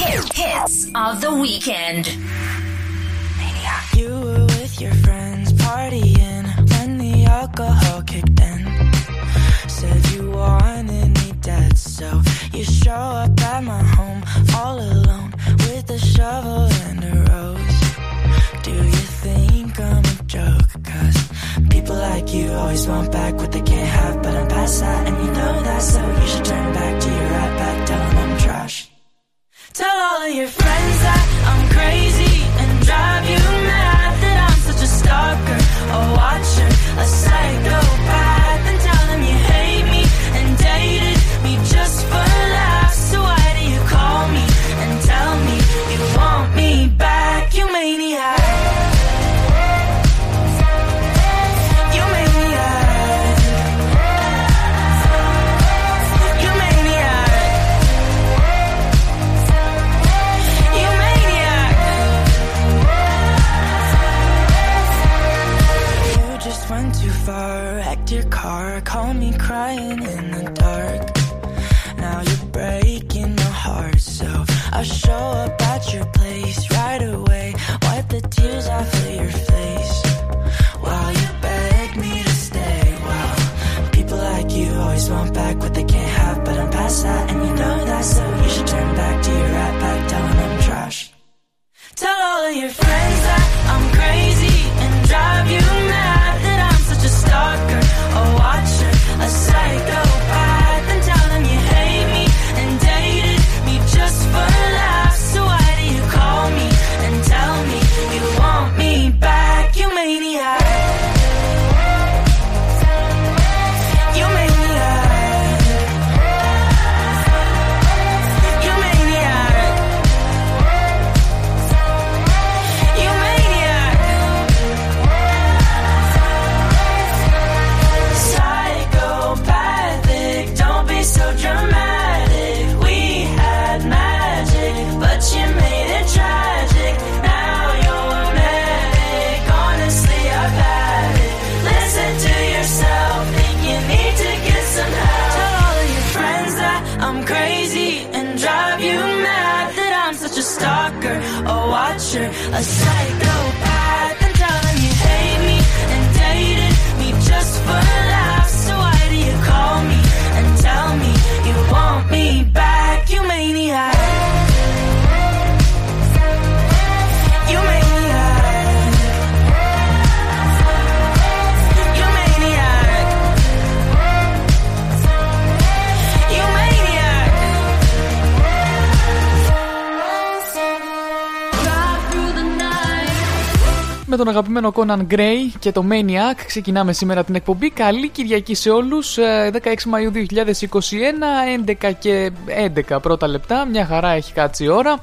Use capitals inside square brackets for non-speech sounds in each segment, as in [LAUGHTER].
Hits of the weekend. Maniac. You were with your friends partying when the alcohol kicked in. Said you wanted me dead, so you show up at my home all alone with a shovel and a rose. Do you think I'm a joke? Cause people like you always want back what they can't have, but I'm past that, and you know that, so you should turn back to your right back, tell them I'm trash. Tell all of your friends that I'm crazy and drive you mad that I'm such a stalker, a watcher, a psychopath, Tell all of your friends that I'm crazy and drive you Με τον αγαπημένο Conan Gray και το Maniac ξεκινάμε σήμερα την εκπομπή. Καλή Κυριακή σε όλους. Ε, 16 Μαΐου 2021, 11 και 11 πρώτα λεπτά. Μια χαρά έχει κάτσει η ώρα.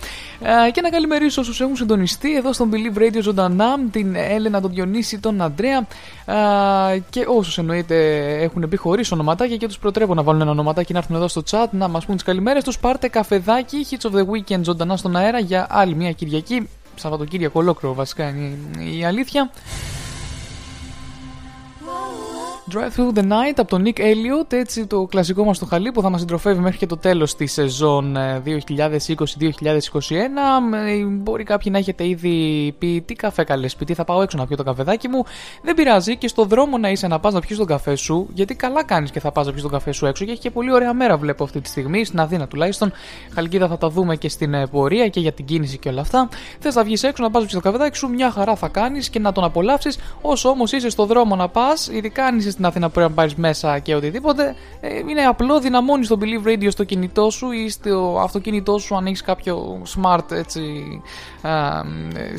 Ε, Και να καλημερίσω όσους έχουν συντονιστεί εδώ στον Believe Radio ζωντανά. Την Έλενα, τον Διονύση, τον Αντρέα. Ε, Και όσους εννοείται έχουν μπει χωρίς ονοματάκια και τους προτρέπω να βάλουν ένα ονοματάκι να έρθουν εδώ στο chat να μας πούν τις καλημέρες τους. Πάρτε καφεδάκι, Hits of the Weekend ζωντανά στον αέρα για άλλη μια Κυριακή. Σαββατοκύριακο ολόκληρο βασικά είναι η- η αλήθεια. Drive Through the Night από τον Nick Elliot, έτσι το κλασικό μας το χαλί που θα μας συντροφεύει μέχρι και το τέλος της σεζόν ε, 2020-2021. Ε, Μπορεί κάποιοι να έχετε ήδη πει τι καφέ καλές πει, τι θα πάω έξω να πιω το καφεδάκι μου. Δεν πειράζει και στο δρόμο να είσαι να πας να πιεις τον καφέ σου, γιατί καλά κάνεις και θα πας να πιεις τον καφέ σου έξω και έχει και πολύ ωραία μέρα βλέπω αυτή τη στιγμή, στην Αθήνα τουλάχιστον. Χαλκίδα θα τα δούμε και στην ε, πορεία και για την κίνηση και όλα αυτά. Θες να βγεις έξω να πας το καφεδάκι σου, μια χαρά θα κάνεις και να τον απολαύσεις. Όσο όμως είσαι στο δρόμο να πας, ειδικά αν είσαι στην Αθήνα πρέπει να πάρεις μέσα και οτιδήποτε, ε, είναι απλό δυναμώνεις το Believe Radio στο κινητό σου ή στο αυτοκίνητό σου αν έχεις κάποιο smart έτσι, α,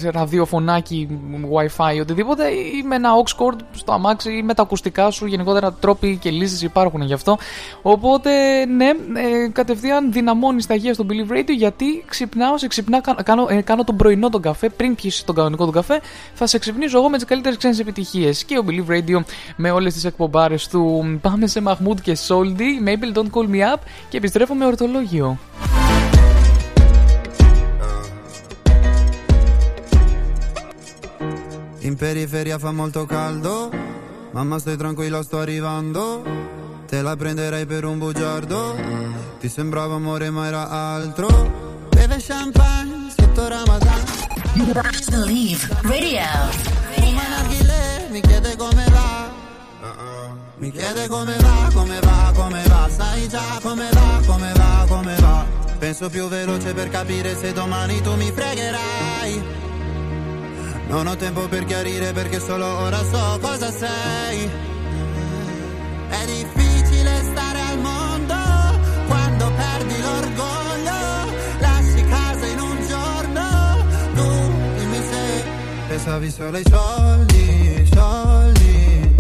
ε, ραδιοφωνάκι, wifi, οτιδήποτε, ή με ένα aux cord στο αμάξι ή με τα ακουστικά σου. Γενικότερα τρόποι και λύσεις υπάρχουν γι' αυτό. Οπότε, ναι, ε, κατευθείαν δυναμώνεις τα αγία στο Believe Radio γιατί ξυπνάω, σε ξυπνά, κα- κάνω, ε, κάνω τον πρωινό τον καφέ πριν πιεις τον κανονικό τον καφέ. Θα σε ξυπνήσω εγώ με τις καλύτερες ξένες επιτυχίες. Και ο Believe Radio με όλες τις εκπομπάρε του. Πάμε σε Mahmood και Soldy, Mabel Don't Call Me Up και επιστρέφω με ορτολόγιο. In periferia fa molto caldo, mamma stai tranquilla sto arrivando, te la prenderei per un bugiardo, ti sembrava amore ma era altro, beve champagne sotto Ramadan. Believe Radio. Fuma narghile, mi chiede come va. mi chiede come va, come va, come va. Sai già come va, come va, come va. Penso più veloce per capire se domani tu mi fregherai. Non ho tempo per chiarire perché solo ora so cosa sei. È difficile stare al mondo quando perdi l'orgoglio. Lasci casa in un giorno. Tu dimmi se pensavi solo ai soldi, soldi.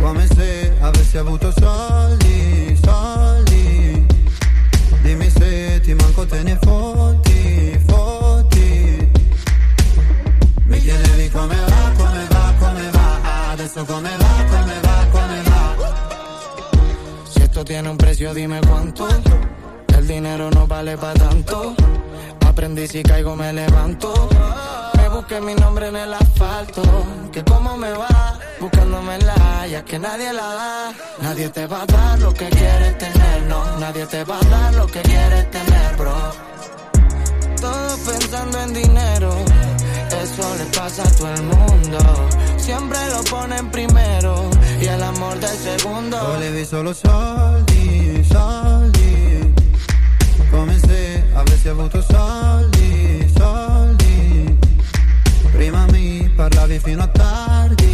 Come avessi avuto soldi, soldi. Dimmi se ti manco te ne fotti, fotti. Mi chiedevi come va, come va, come va. Adesso come va, come va, come va. Si esto tiene un precio, dime cuánto. El dinero no vale para tanto. Aprendí si caigo me levanto. Me busqué mi nombre en el asfalto. Que cómo me va, buscándome la ya que nadie la da. Nadie te va a dar lo que quieres tener, no. Nadie te va a dar lo que quieres tener, bro. Todos pensando en dinero. Eso le pasa a todo el mundo. Siempre lo ponen primero y el amor de segundo. Volevi solo soldi, soldi. Avessi avuto soldi, soldi. Prima mi parlavi fino a tardi.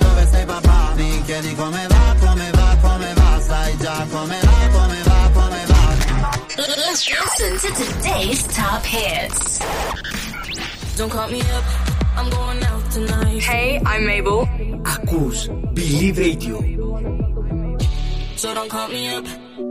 chiedi come va, come va, come va, sai già come va, come va, come va. Let's listen to today's top hits. Don't call me up, I'm going out tonight. Hey, I'm Mabel. Acus, Believe Radio. So don't call me up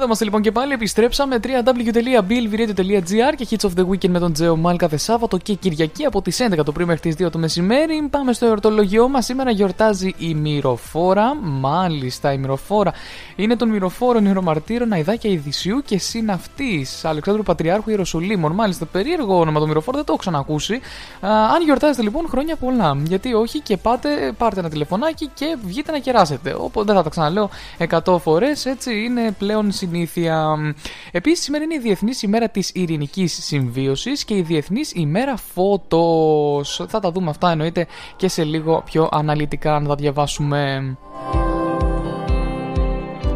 Εδώ είμαστε λοιπόν και πάλι. Επιστρέψαμε www.billviradio.gr και Hits of the Weekend με τον Τζέο Μάλ κάθε Σάββατο και Κυριακή από τις 11 το πρωί μέχρι τις 2 το μεσημέρι. Πάμε στο εορτολογιό μας. Σήμερα γιορτάζει η Μυροφόρα. Μάλιστα, η Μυροφόρα είναι των Μυροφόρων Ιερομαρτύρων Αιδάκια Ιδυσίου και συναυτής Αλεξάνδρου Πατριάρχου Ιεροσολύμων. Μάλιστα, περίεργο όνομα το Μυροφόρο, δεν το έχω ξανακούσει. Α, αν γιορτάζετε λοιπόν, χρόνια πολλά. Γιατί όχι και πάτε, πάρτε ένα τηλεφωνάκι και βγείτε να κεράσετε. Οπότε δεν θα τα ξαναλέω 100 φορές, έτσι είναι πλέον συνήθεια. Επίσης, σήμερα είναι η Διεθνής ημέρα της Ειρηνικής Συμβίωσης και η Διεθνής ημέρα Φώτος. Θα τα δούμε αυτά εννοείται και σε λίγο πιο αναλυτικά να τα διαβάσουμε.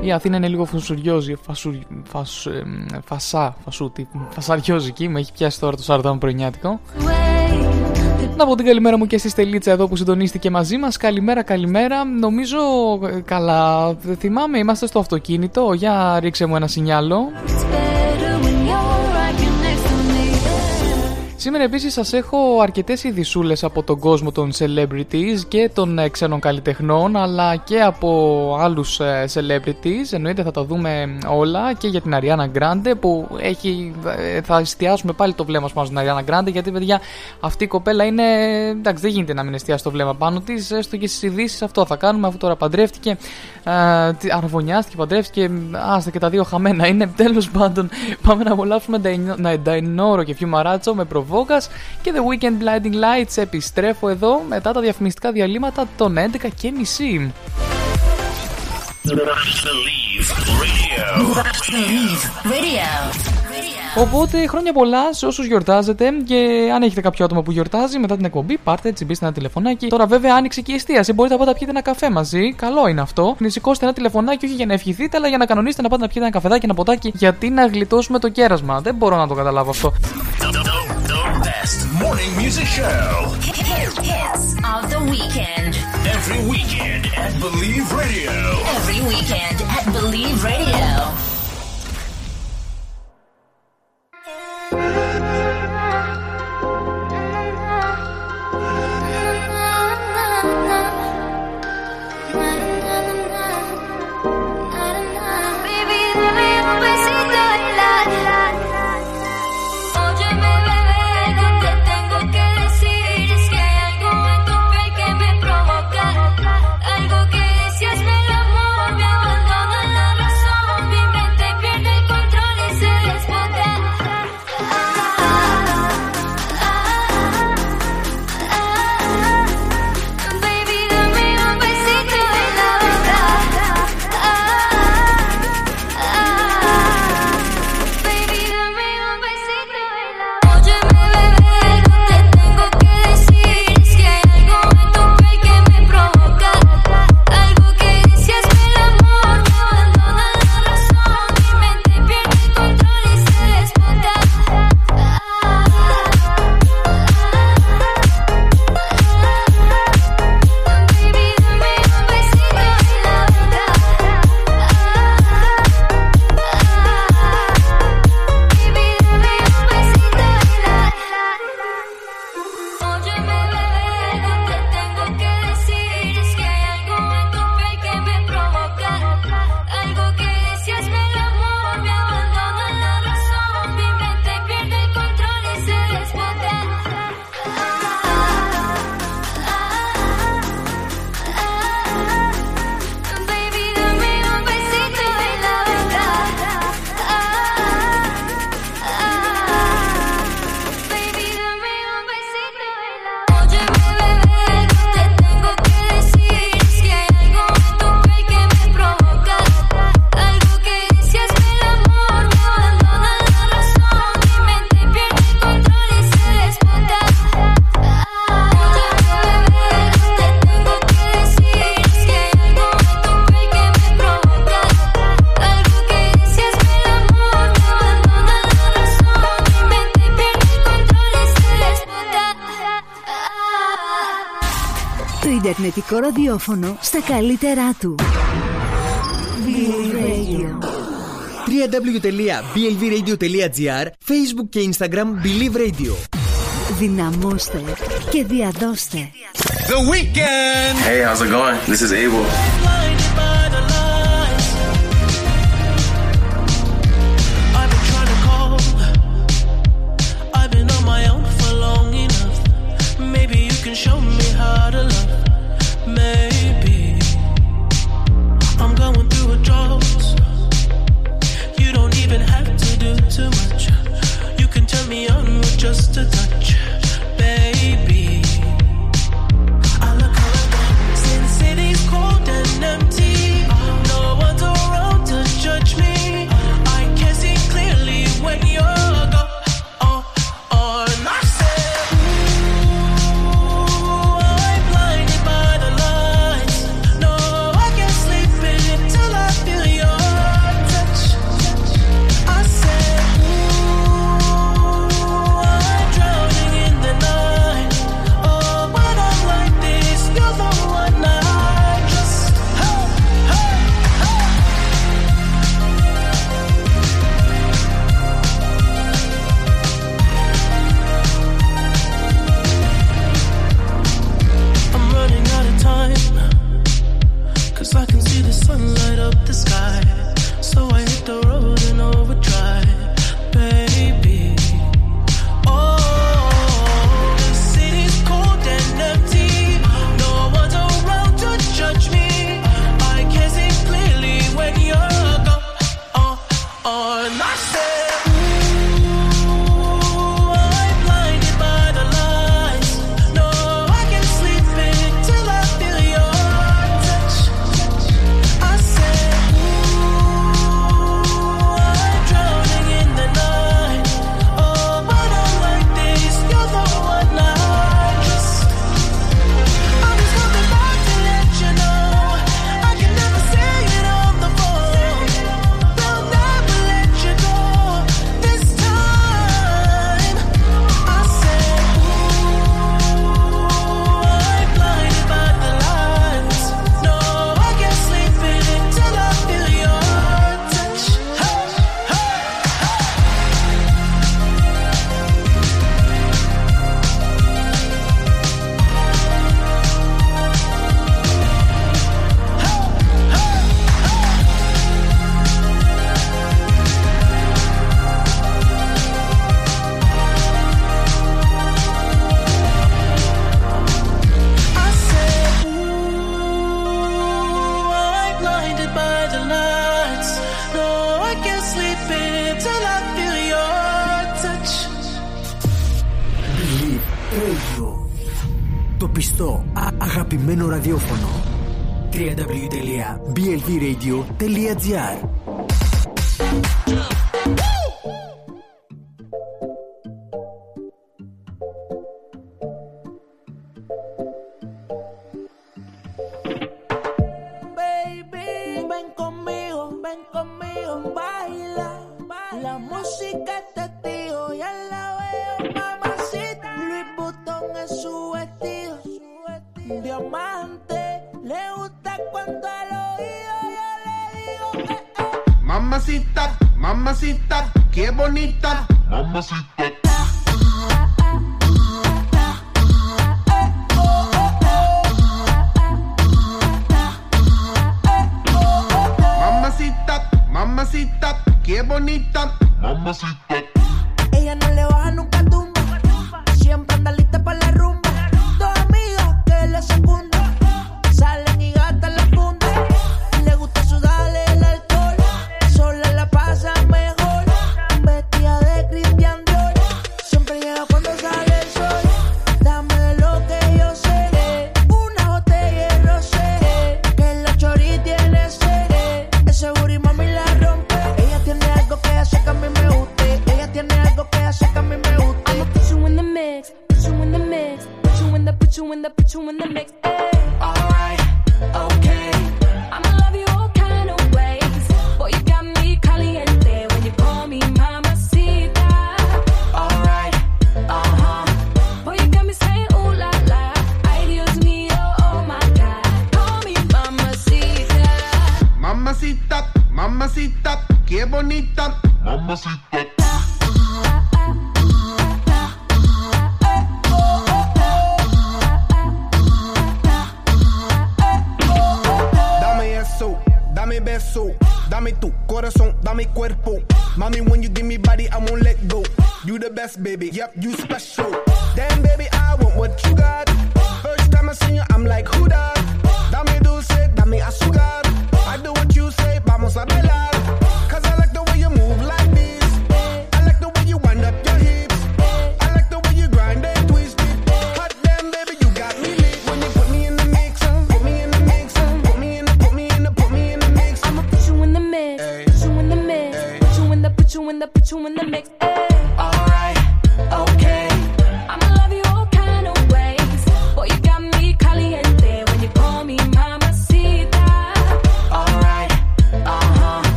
Η Αθήνα είναι λίγο φασουριόζη, φασου, φασ, ε, φασά, φασούτη, φασαριόζικη, με έχει πιάσει τώρα το σάρταμ πρωινιάτικο. Να πω την καλημέρα μου και στη Στελίτσα εδώ που συντονίστηκε μαζί μας. Καλημέρα, καλημέρα. Νομίζω ε, καλά. Θυμάμαι, είμαστε στο αυτοκίνητο. Για ρίξε μου ένα σινιάλο. Σήμερα επίσης σας έχω αρκετές ειδισούλε από τον κόσμο των celebrities και των ε, ξένων καλλιτεχνών, αλλά και από άλλους ε, celebrities. Εννοείται θα τα δούμε όλα και για την Ariana Grande που έχει, ε, θα εστιάσουμε πάλι το βλέμμα μας στην Ariana Grande. Γιατί, παιδιά, αυτή η κοπέλα είναι. Εντάξει, δεν γίνεται να μην εστιάσει το βλέμμα πάνω της. Έστω και στις ειδήσεις αυτό θα κάνουμε, αφού τώρα παντρεύτηκε. Αρβωνιάστηκε, παντρεύτηκε. Άστα και τα δύο χαμένα είναι. Τέλος πάντων, πάμε να απολαύσουμε Νταϊνόρο και Φιουμαράτσο με προβολή και The Weekend Blinding Lights επιστρέφω εδώ μετά τα διαφημιστικά διαλύματα των 11 και μισή. Οπότε χρόνια πολλά σε όσους γιορτάζετε και αν έχετε κάποιο άτομο που γιορτάζει μετά την εκπομπή, πάρτε έτσι μπείτε ένα τηλεφωνάκι. Τώρα βέβαια άνοιξε και η εστίαση. Μπορείτε να πάτε να πιείτε ένα καφέ μαζί. Καλό είναι αυτό. Σηκώστε ένα τηλεφωνάκι όχι για να ευχηθείτε, αλλά για να κανονίσετε να πάτε να πιείτε ένα καφεδάκι, ένα ποτάκι. Γιατί να γλιτώσουμε το κέρασμα. Δεν μπορώ να το καταλάβω αυτό. Morning music show. Hits of the weekend. Every weekend at Believe Radio. Every weekend at Believe Radio. ελληνικό ραδιόφωνο στα καλύτερά του. www.blvradio.gr Facebook και Instagram Believe Radio Δυναμώστε και διαδώστε The Weekend! Hey, how's it going? This is Abel.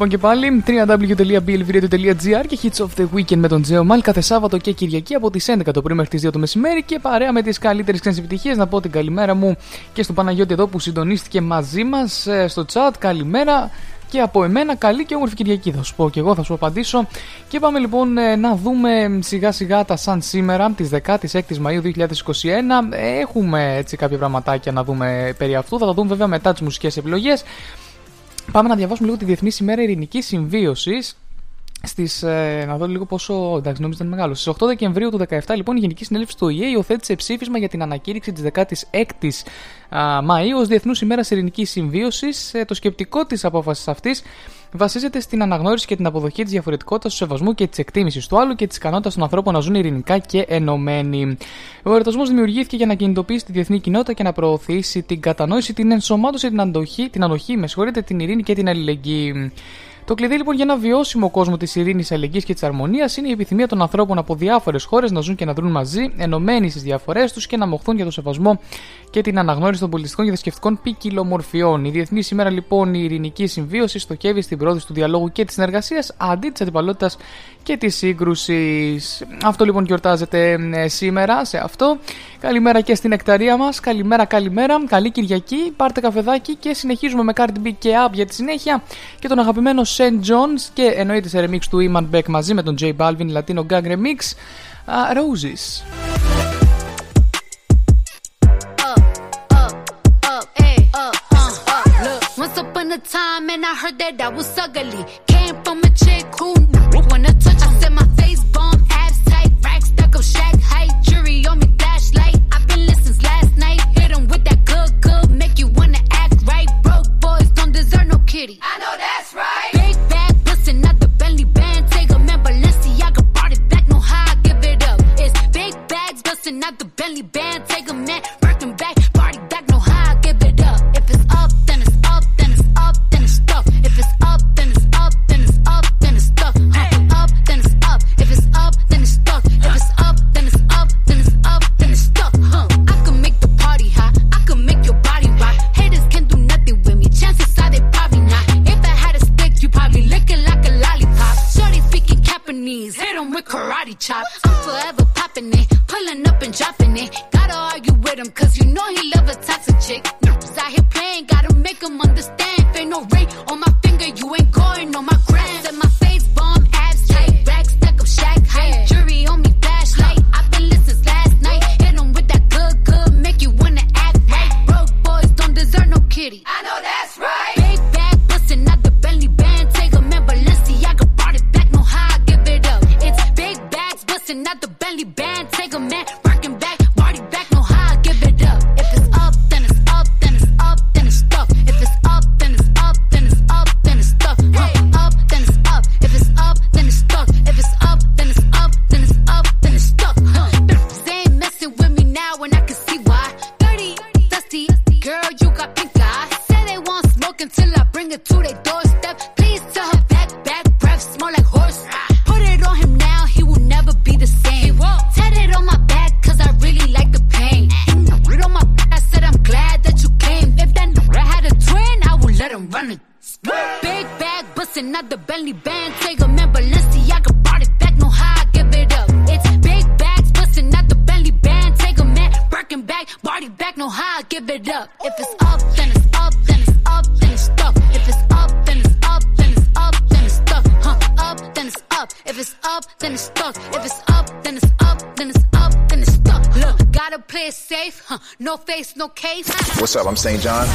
Λοιπόν και πάλι www.blvradio.gr και Hits of the Weekend με τον Τζέο Μάλ κάθε Σάββατο και Κυριακή από τις 11 το πρωί μέχρι τις 2 το μεσημέρι και παρέα με τις καλύτερες ξένες επιτυχίες. Να πω την καλημέρα μου και στον Παναγιώτη εδώ που συντονίστηκε μαζί μας ε, στο chat. Καλημέρα και από εμένα. Καλή και όμορφη Κυριακή θα σου πω και εγώ θα σου απαντήσω. Και πάμε λοιπόν ε, να δούμε σιγά σιγά τα σαν σήμερα της 16ης Μαΐου 2021 έχουμε έτσι κάποια πραγματάκια να δούμε περί αυτού. Θα τα δούμε βέβαια μετά τις μουσικές επιλογές Πάμε να διαβάσουμε λίγο τη Διεθνή ημέρα ειρηνικής συμβίωσης. Στις, ε, να δω λίγο πόσο. Εντάξει, νόμιζα ήταν μεγάλο. Στις 8 Δεκεμβρίου του 2017, λοιπόν, η Γενική Συνέλευση του ΟΗΕ υιοθέτησε ψήφισμα για την ανακήρυξη της 16η Μαου ως Διεθνούς ημέρας ειρηνικής συμβίωσης. Ε, το σκεπτικό της απόφασης αυτής βασίζεται στην αναγνώριση και την αποδοχή της διαφορετικότητας, του σεβασμού και της εκτίμησης του άλλου και της ικανότητας των ανθρώπων να ζουν ειρηνικά και ενωμένοι. Ο ερωτασμός δημιουργήθηκε για να κινητοποιήσει τη διεθνή κοινότητα και να προωθήσει την κατανόηση, την ενσωμάτωση, την αντοχή, την ανοχή, με συγχωρείτε, την ειρήνη και την αλληλεγγύη. Το κλειδί λοιπόν για ένα βιώσιμο κόσμο της ειρήνης, αλληλεγγύης και της αρμονίας είναι η επιθυμία των ανθρώπων από διάφορες χώρες να ζουν και να δρουν μαζί, ενωμένοι στις διαφορές τους και να μοχθούν για το σεβασμό και την αναγνώριση των πολιτιστικών και θρησκευτικών ποικιλομορφιών. Η Διεθνή σήμερα λοιπόν η ειρηνική συμβίωση στοχεύει στην πρόθεση του διαλόγου και της συνεργασίας αντί της αντιπαλότητας και τη σύγκρουση. Αυτό λοιπόν γιορτάζεται ε, σήμερα σε αυτό. Καλημέρα και στην εκταρία μας. Καλημέρα, καλημέρα. Καλή Κυριακή. Πάρτε καφεδάκι και συνεχίζουμε με Cardi B και Up για τη συνέχεια και τον αγαπημένο St. John's και εννοείται σε remix του Iman Beck μαζί με τον J Balvin Latino Gang Remix. Uh, Roses. up, ayy, up, uh, up. Look, once upon a time, and I heard that I was ugly. Came from a chick who stuck shack height, jury on me, flashlight. I've been listening since last night. Hit 'em with that good, good, make you wanna act right. Broke boys don't deserve no kitty. I know that's right. Big bag, bustin' out the Bentley band, take a man, Balenciaga brought it back, how I give it up. It's big bags, bustin' out the Bentley band, take a man, I'm Forever popping it, pulling up and dropping it. Gotta argue with him, cause you know he love a toxic chick. Noobs out here playing, gotta make him understand. Ain't no ring on my finger, you ain't going on my up. If it's up, then it's up, then it's up, then it's stuck. If it's up, then it's up, then it's up, then it's stuck. Huh, up, then it's up. If it's up, then it's stuck. If it's up, then it's up, then it's up, then it's stuck. Look, gotta play it safe, huh? No face, no case. What's up? I'm St. John.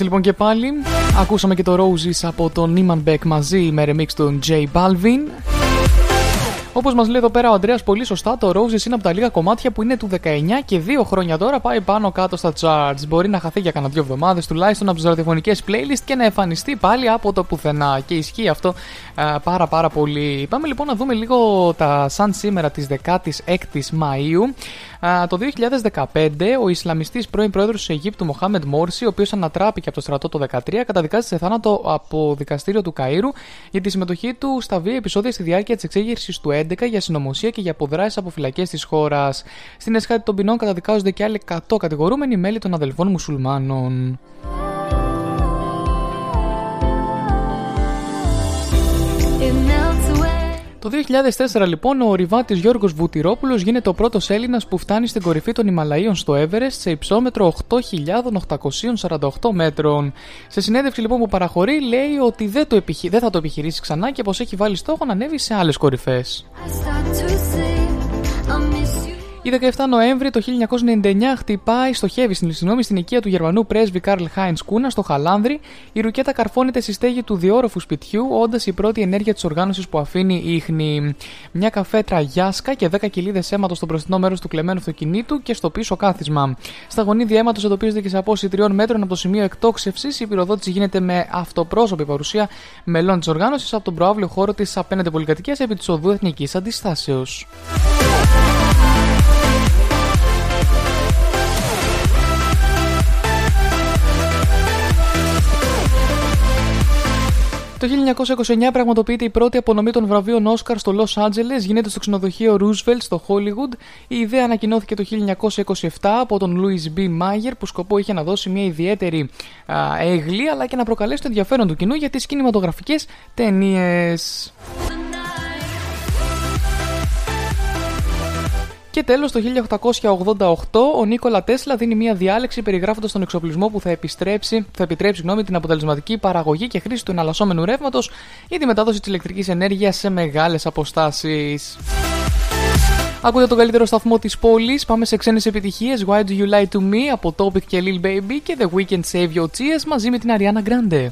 Είμαστε λοιπόν και πάλι. Ακούσαμε και το Roses από τον Neiman Beck μαζί με remix του J Balvin. Όπως μας λέει εδώ πέρα ο Αντρέα πολύ σωστά, το Roses είναι από τα λίγα κομμάτια που είναι του 19 και δύο χρόνια τώρα πάει πάνω κάτω στα charts. Μπορεί να χαθεί για κανένα δύο εβδομάδες τουλάχιστον από τις ραδιοφωνικές playlist και να εμφανιστεί πάλι από το πουθενά. Και ισχύει αυτό α, πάρα πάρα πολύ. Πάμε λοιπόν να δούμε λίγο τα σαν σήμερα της 16η Μαου. Α, το 2015 ο Ισλαμιστής πρώην πρόεδρος της Αιγύπτου Μοχάμεντ Μόρση, ο οποίος ανατράπηκε από το στρατό το 2013, καταδικάζεται σε θάνατο από δικαστήριο του Καΐρου για τη συμμετοχή του στα βία επεισόδια στη διάρκεια της εξέγερσης του 11 για συνωμοσία και για αποδράσεις από φυλακές της χώρας. Στην εσχάτη των ποινών καταδικάζονται και άλλοι 100 κατηγορούμενοι μέλη των αδελφών μουσουλμάνων. Το 2004 λοιπόν ο ορειβάτης Γιώργος Βουτυρόπουλος γίνεται ο πρώτος Έλληνας που φτάνει στην κορυφή των Ιμαλαίων στο Everest σε υψόμετρο 8.848 μέτρων. Σε συνέντευξη λοιπόν που παραχωρεί λέει ότι δεν, το επιχει... δεν θα το επιχειρήσει ξανά και πως έχει βάλει στόχο να ανέβει σε άλλες κορυφές. Start to say, I miss you. Η 17 Νοέμβρη το 1999 χτυπάει, στοχεύει στην, συγγνώμη, στην οικία του Γερμανού πρέσβη Καρλ Χάιν Κούνα στο Χαλάνδρη. Η ρουκέτα καρφώνεται στη στέγη του διόροφου σπιτιού, όντας η πρώτη ενέργεια της οργάνωσης που αφήνει ίχνη. Μια καφέτρα γιάσκα και 10 κοιλίδε αίματος στο μπροστινό μέρος του κλεμμένου αυτοκινήτου και στο πίσω κάθισμα. Στα γονίδια αίματος εντοπίζεται και σε απόσταση τριών μέτρων από το σημείο εκτόξευσης. Η πυροδότηση γίνεται με αυτοπρόσωπη παρουσία μελών της οργάνωσης από τον προάβλιο χώρο της απέναντι πολυκατοικίας επί της οδού Εθνικής Αντιστάσεως. Το 1929 πραγματοποιείται η πρώτη απονομή των βραβείων Όσκαρ στο Λος Άντζελες, γίνεται στο ξενοδοχείο Roosevelt στο Hollywood. Η ιδέα ανακοινώθηκε το 1927 από τον Louis B. Mayer που σκοπό είχε να δώσει μια ιδιαίτερη α, έγλη αλλά και να προκαλέσει το ενδιαφέρον του κοινού για τις κινηματογραφικές ταινίες. Και τέλος, το 1888, ο Νίκολα Τέσλα δίνει μια διάλεξη περιγράφοντας τον εξοπλισμό που θα, επιστρέψει, θα επιτρέψει γνώμη, την αποτελεσματική παραγωγή και χρήση του εναλλασσόμενου ρεύματος για τη μετάδοση της ηλεκτρικής ενέργειας σε μεγάλες αποστάσεις. Ακούτε τον καλύτερο σταθμό της πόλης. Πάμε σε ξένες επιτυχίες. Why do you lie to me; Από Topic και Lil Baby και The Weekend Save Your Tears μαζί με την Ariana Grande.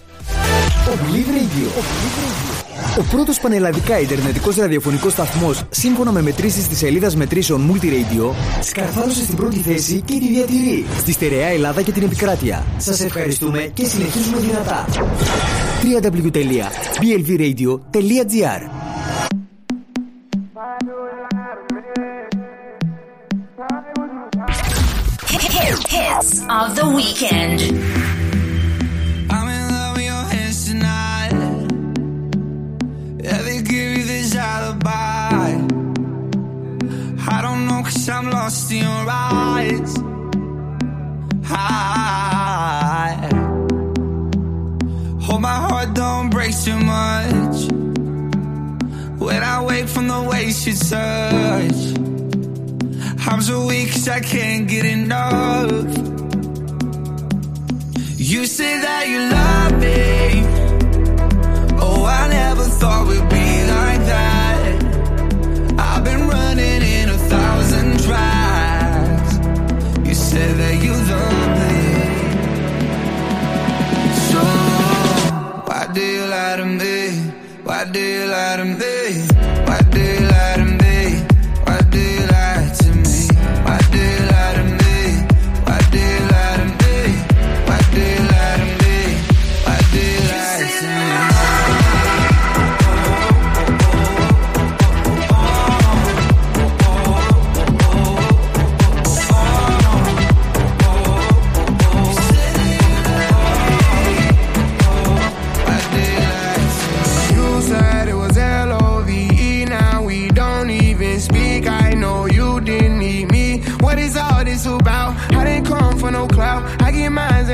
Believe Radio. Ο πρώτος πανελλαδικά Ιντερνετικός ραδιοφωνικός σταθμός, σύμφωνα με μετρήσεις της σελίδας μετρήσεων Multiradio, σκαρφάλωσε στην πρώτη θέση και τη διατηρεί στη στερεά Ελλάδα και την επικράτεια. Σας ευχαριστούμε και συνεχίζουμε δυνατά. www.blvradio.gr Hits of the weekend. I'm lost in your eyes. I hope my heart don't break too much. When I wake from the ways you touch. I'm so weak cause I can't get enough. You say that you love me. Oh, I never thought we'd be like that. I've been running deliver you the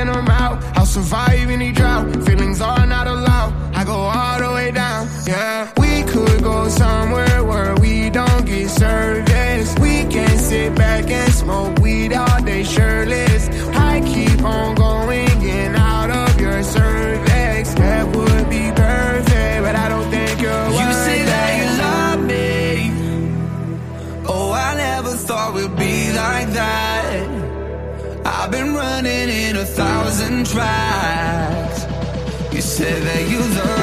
I'm out. I'll survive any drought. Feelings are not allowed. I go all the way down. Yeah, we could go somewhere where we don't get service. We can sit back and smoke weed all day shirtless. I keep on going, a thousand tries. You said that you love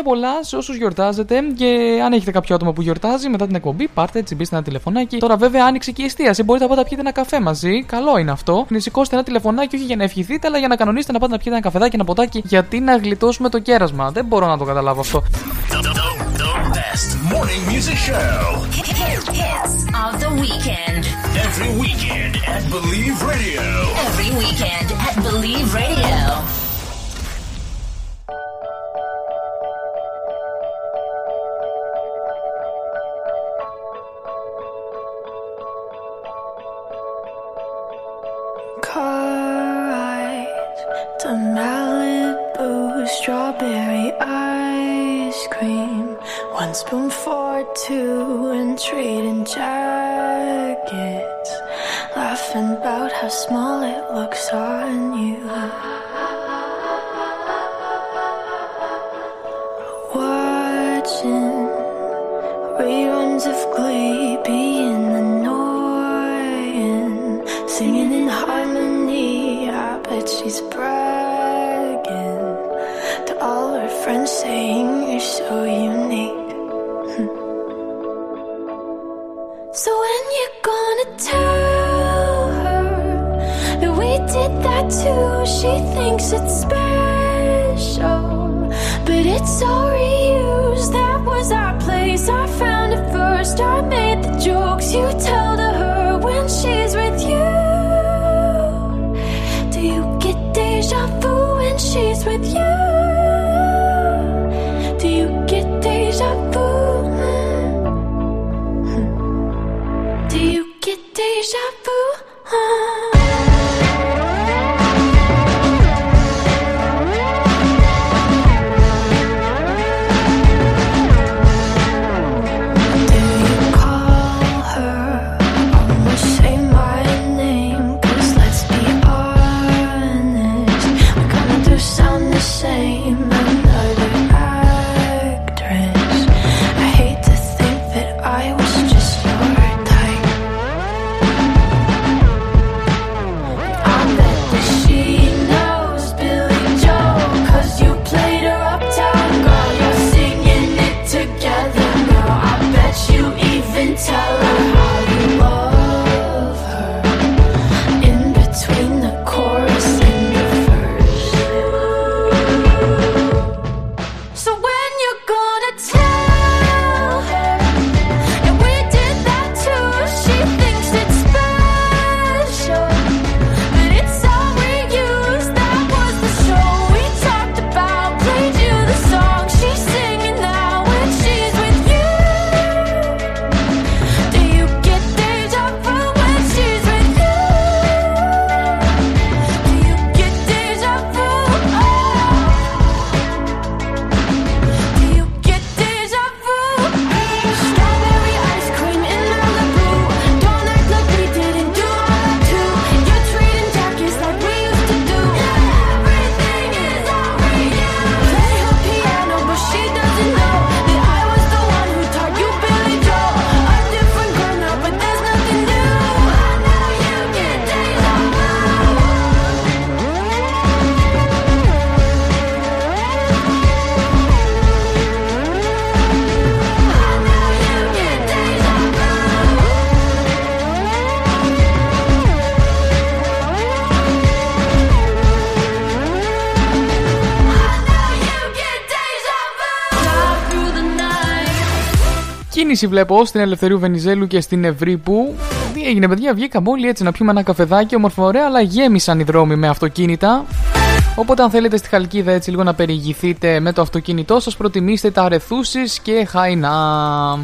χρόνια πολλά σε όσους γιορτάζετε και αν έχετε κάποιο άτομο που γιορτάζει μετά την εκπομπή, πάρτε τσιμπήστε ένα τηλεφωνάκι. Τώρα βέβαια άνοιξε και η εστίαση. Μπορείτε να πάτε να πιείτε ένα καφέ μαζί. Καλό είναι αυτό. Σηκώστε ένα τηλεφωνάκι όχι για να ευχηθείτε, αλλά για να κανονίσετε να πάτε να πιείτε ένα καφεδάκι, ένα ποτάκι. Γιατί να γλιτώσουμε το κέρασμα. Δεν μπορώ να το καταλάβω αυτό. Best morning music show. Hits of the weekend. Every weekend at Believe Radio. Every weekend at Believe Radio. Friends, saying you're so unique. Hmm. so when you're gonna tell her that we did that too? She thinks it's special, but it's all reused. That was our place. I found it first. I made the jokes you tell Κίνηση βλέπω στην Ελευθερίου Βενιζέλου και στην Ευρύπου. Τι έγινε, παιδιά, βγήκαμε όλοι έτσι να πιούμε ένα καφεδάκι, όμορφο ωραία, αλλά γέμισαν οι δρόμοι με αυτοκίνητα. Οπότε, αν θέλετε στη Χαλκίδα έτσι λίγο να περιηγηθείτε με το αυτοκίνητό σας, προτιμήστε τα Ρεθούσει και Χαϊνά.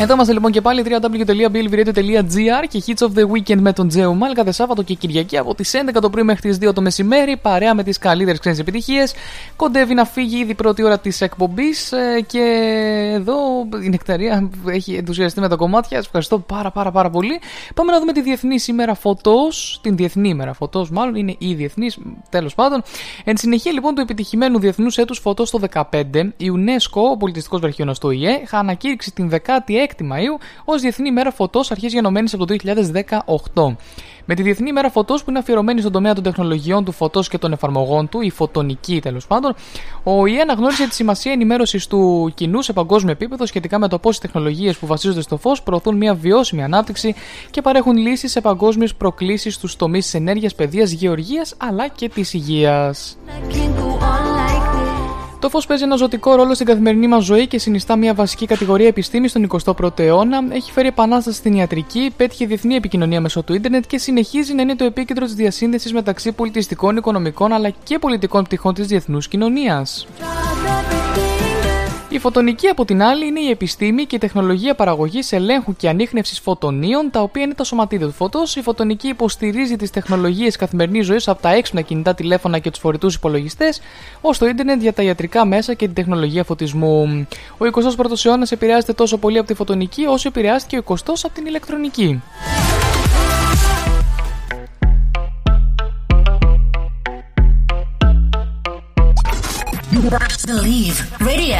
Εδώ είμαστε λοιπόν και πάλι www.billviradio.gr και Hits of the Weekend με τον Τζέου Μάλ κάθε Σάββατο και Κυριακή από τις 11 το πρωί μέχρι τις 2 το μεσημέρι παρέα με τις καλύτερες ξένες επιτυχίες. Κοντεύει να φύγει ήδη η πρώτη ώρα της εκπομπής ε, και εδώ η Νεκταρία έχει ενθουσιαστεί με τα κομμάτια. Σας ευχαριστώ πάρα πάρα πάρα πολύ. Πάμε να δούμε τη Διεθνή ημέρα φωτός, την Διεθνή ημέρα φωτός μάλλον είναι η Διεθνή τέλος πάντων. Εν συνεχεία λοιπόν του επιτυχημένου Διεθνούς έτους φωτός το 2015 η UNESCO, ο πολιτιστικός βραχίωνας του ΙΕ, είχα ανακήρυξει την 16η Μαΐου ως Διεθνή ημέρα φωτός αρχής γενομένης από το 2018. Με τη Διεθνή ημέρα φωτός που είναι αφιερωμένη στον τομέα των τεχνολογιών του φωτός και των εφαρμογών του, η φωτονική τέλος πάντων, ο ΙΕ αναγνώρισε τη σημασία ενημέρωσης του κοινού σε παγκόσμιο επίπεδο σχετικά με το πώς οι τεχνολογίες που βασίζονται στο φως προωθούν μια βιώσιμη ανάπτυξη και παρέχουν λύσεις σε παγκόσμιες προκλήσεις στους τομείς της ενέργειας, παιδείας, γεωργίας αλλά και της υγείας. Το φως παίζει ένα ζωτικό ρόλο στην καθημερινή μας ζωή και συνιστά μια βασική κατηγορία επιστήμης στον 21ο αιώνα. Έχει φέρει επανάσταση στην ιατρική, πέτυχε διεθνή επικοινωνία μέσω του ίντερνετ και συνεχίζει να είναι το επίκεντρο της διασύνδεσης μεταξύ πολιτιστικών, οικονομικών αλλά και πολιτικών πτυχών της διεθνούς κοινωνίας. Η φωτονική, από την άλλη, είναι η επιστήμη και η τεχνολογία παραγωγής, ελέγχου και ανείχνευσης φωτονίων, τα οποία είναι τα σωματίδια του φωτός. Η φωτονική υποστηρίζει τις τεχνολογίες καθημερινής ζωής από τα έξυπνα κινητά τηλέφωνα και τους φορητούς υπολογιστές, ως το ίντερνετ για τα ιατρικά μέσα και την τεχνολογία φωτισμού. Ο 21ο αιώνας επηρεάζεται τόσο πολύ από τη φωτονική, όσο επηρεάστηκε ο 20ο από την ηλεκτρονική. Believe Radio.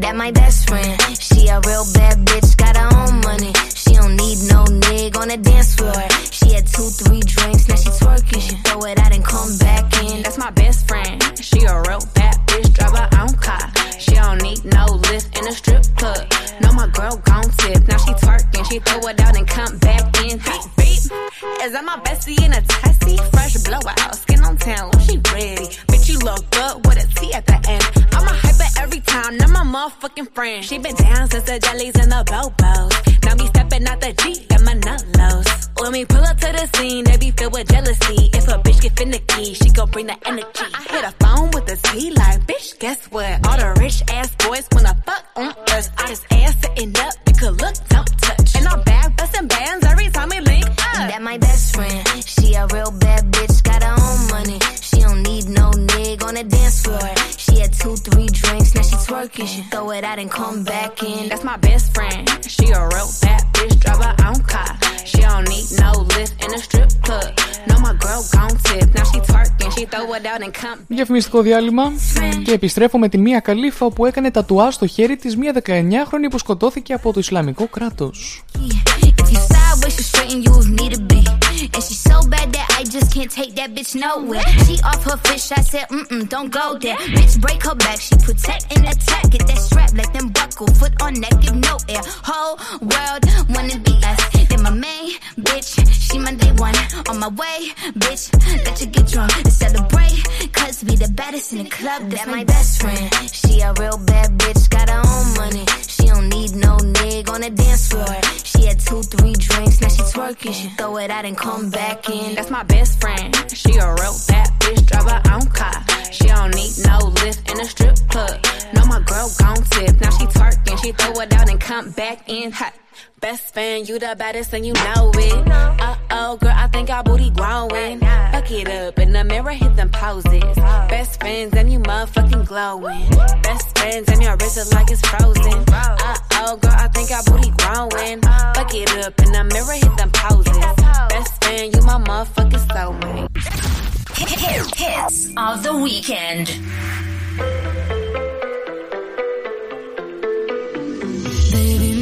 That my best friend. She a real bad bitch, got her own money. She don't need no nigga on the dance floor. She had two, three drinks, now she twerking. She throw it out and come back in. That's my best friend. She a real bad bitch, drive her own car. She don't need no lift in a strip club. No, my girl gon' tip. Now she twerking, she throw it out and come back in. Beep, beep. Is that my bestie in a testy? Motherfucking friend. She been down since the jellies and the bobos. Now me stepping out the G, got my nut lows. When we pull up to the scene, they be filled with jealousy. If a bitch get finicky, she gon' bring the energy. I hit a phone with a Z, like, bitch, guess what? All the rich ass boys wanna fuck on us. I just ass sitting up, drinks, now she twerking. She throw it out and come back in. That's my best friend. She a real bad bitch, drive her own car. She don't need no lift in a strip club. No, my girl gon' tip. Now she twerking, she throw it out and come. Διαφημιστικό διάλειμμα και επιστρέφω με τη Μία Καλήφα που έκανε τατουά στο χέρι της μία 19χρονη που σκοτώθηκε από το Ισλαμικό κράτος. If And she's so bad that I just can't take that bitch nowhere. She off her fish, I said, mm mm, don't go there. Bitch, break her back, she protect and attack. Get that strap, let them buckle, foot on neck, give no air. Whole world wanna be us. Then my main bitch, she my day one. On my way, bitch, let you get drunk and celebrate. Cause we the baddest in the club, that's my best friend. She a real bad bitch, got her own money. She don't need no nigga on the dance floor. She had two, three drinks, now she twerking. She throw it out and come back in. That's my best friend. She a real bad bitch, drive her own car. She don't need no lift in a strip club. No, my girl gon' tip. Now she twerking, she throw it out and come back in hot. Best fan, you the baddest and you know it. Uh oh, girl, I think our booty growing. Fuck it up in the mirror, hit them poses. Best friends and you motherfucking glowing. Best friends and your wrist is like it's frozen. Uh oh, girl, I think our booty growing. Fuck it up in the mirror, hit them poses. Best friend, you my motherfucking soulmate. Hits of the weekend. Baby,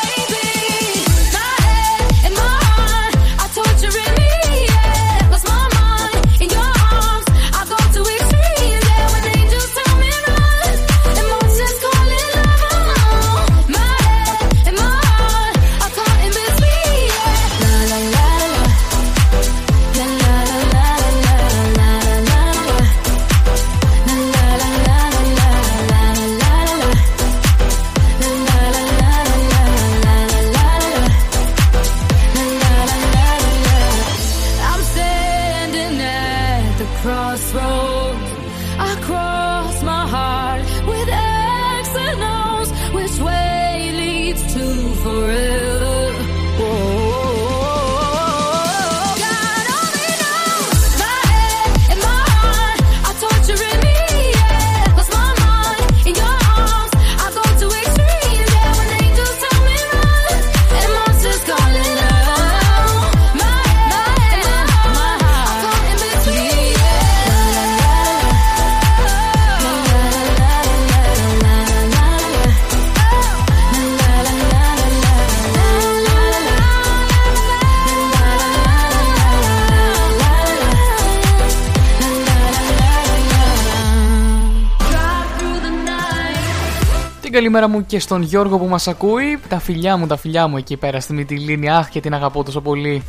καλημέρα μου και στον Γιώργο που μας ακούει. Τα φιλιά μου, τα φιλιά μου εκεί πέρα στη Μυτιλίνη. Αχ και την αγαπώ τόσο πολύ.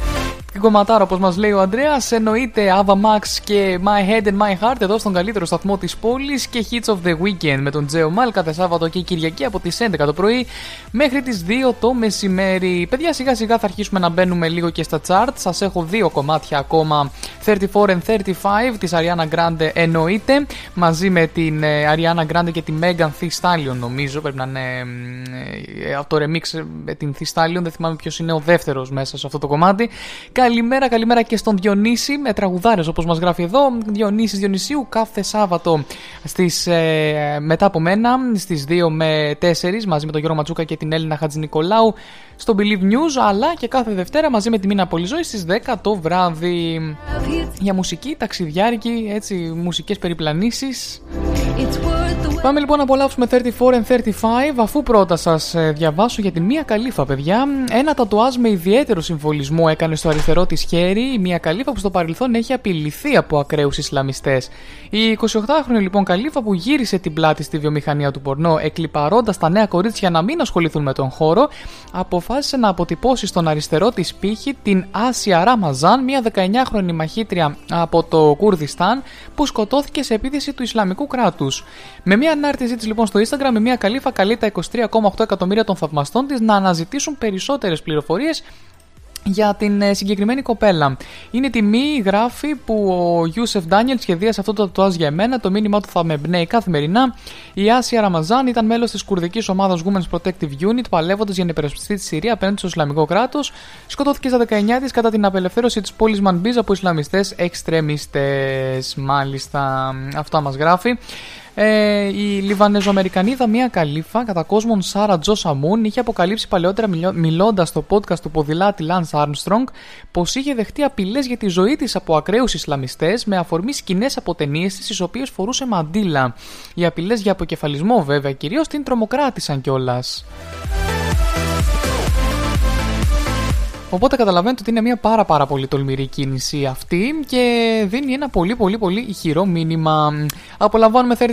Την κομματάρα όπως μας λέει ο Ανδρέας. Εννοείται Ava Max και My Head and My Heart εδώ στον καλύτερο σταθμό της πόλης και Hits of the Weekend με τον Τζέο Μάλ κάθε Σάββατο και Κυριακή από τις 11 το πρωί μέχρι τις 2 το μεσημέρι. Παιδιά σιγά σιγά θα αρχίσουμε να μπαίνουμε λίγο και στα chart. Σας έχω δύο κομμάτια ακόμα. 34 and 35 της Ariana Grande εννοείται μαζί με την ε, Ariana Grande και τη Megan Thee Stallion νομίζω. Πρέπει να είναι ε, από το remix με την Thee Stallion. Δεν θυμάμαι ποιος είναι ο δεύτερος μέσα σε αυτό το κομμάτι Καλημέρα, καλημέρα και στον Διονύση με τραγουδάρες όπως μας γράφει εδώ. Διονύσης Διονυσίου κάθε Σάββατο στις, ε, μετά από μένα στις 2 με 4 μαζί με τον Γιώργο Ματσούκα και την Έλληνα Χατζηνικολάου στο Believe News αλλά και κάθε Δευτέρα μαζί με τη Μίνα Πολυζώη στις 10 το βράδυ. Για μουσική, ταξιδιάρικη, έτσι, μουσικές περιπλανήσεις. Πάμε λοιπόν να απολαύσουμε 34 and 35 αφού πρώτα σας ε, διαβάσω για την Μία Καλύφα παιδιά. Ένα τατουάζ με ιδιαίτερο συμβολισμό έκανε στο αριστερό της χέρι η Μία Καλύφα που στο παρελθόν έχει απειληθεί από ακραίους Ισλαμιστές. Η 28χρονη λοιπόν Καλύφα που γύρισε την πλάτη στη βιομηχανία του πορνό εκλυπαρώντας τα νέα κορίτσια να μην ασχοληθούν με τον χώρο αποφάσισε να αποτυπώσει στον αριστερό της πύχη την Άσια Ραμαζάν, μια 19χρονη μαχήτρια από το Κουρδιστάν που σκοτώθηκε σε επίθεση του Ισλαμικού κράτους. Με μια ανάρτησή της λοιπόν στο Instagram, η Μία Καλύφα καλεί τα 23,8 εκατομμύρια των θαυμαστών της να αναζητήσουν περισσότερες πληροφορίες για την ε, συγκεκριμένη κοπέλα. Είναι τιμή γράφει που ο Γιούσεφ Ντάνιελ σχεδίασε αυτό το τατουάζ για εμένα. Το μήνυμά του θα με εμπνέει καθημερινά. Η Άσια Ραμαζάν ήταν μέλος της κουρδικής ομάδας Women's Protective Unit, παλεύοντας για να υπερασπιστεί τη Συρία απέναντι στο Ισλαμικό κράτος. Σκοτώθηκε στα 19 της κατά την απελευθέρωση της πόλη Μανμπίζ από Ισλαμιστές εξτρεμιστέ. Μάλιστα, αυτά μας γράφει. Ε, η Λιβανεζοαμερικανίδα Μία Καλύφα, κατά κόσμον Σάρα Τζος Σαμούν, είχε αποκαλύψει παλαιότερα μιλώντας στο podcast του ποδηλάτη Lance Armstrong πως είχε δεχτεί απειλές για τη ζωή της από ακραίους Ισλαμιστές με αφορμή σκηνές από ταινίες της, τις οποίες φορούσε μαντίλα. Οι απειλές για αποκεφαλισμό, βέβαια, κυρίως την τρομοκράτησαν κιόλας. Οπότε καταλαβαίνετε ότι είναι μια πάρα πάρα πολύ τολμηρή κίνηση αυτή και δίνει ένα πολύ πολύ πολύ ηχηρό μήνυμα. Απολαμβάνουμε 34-35,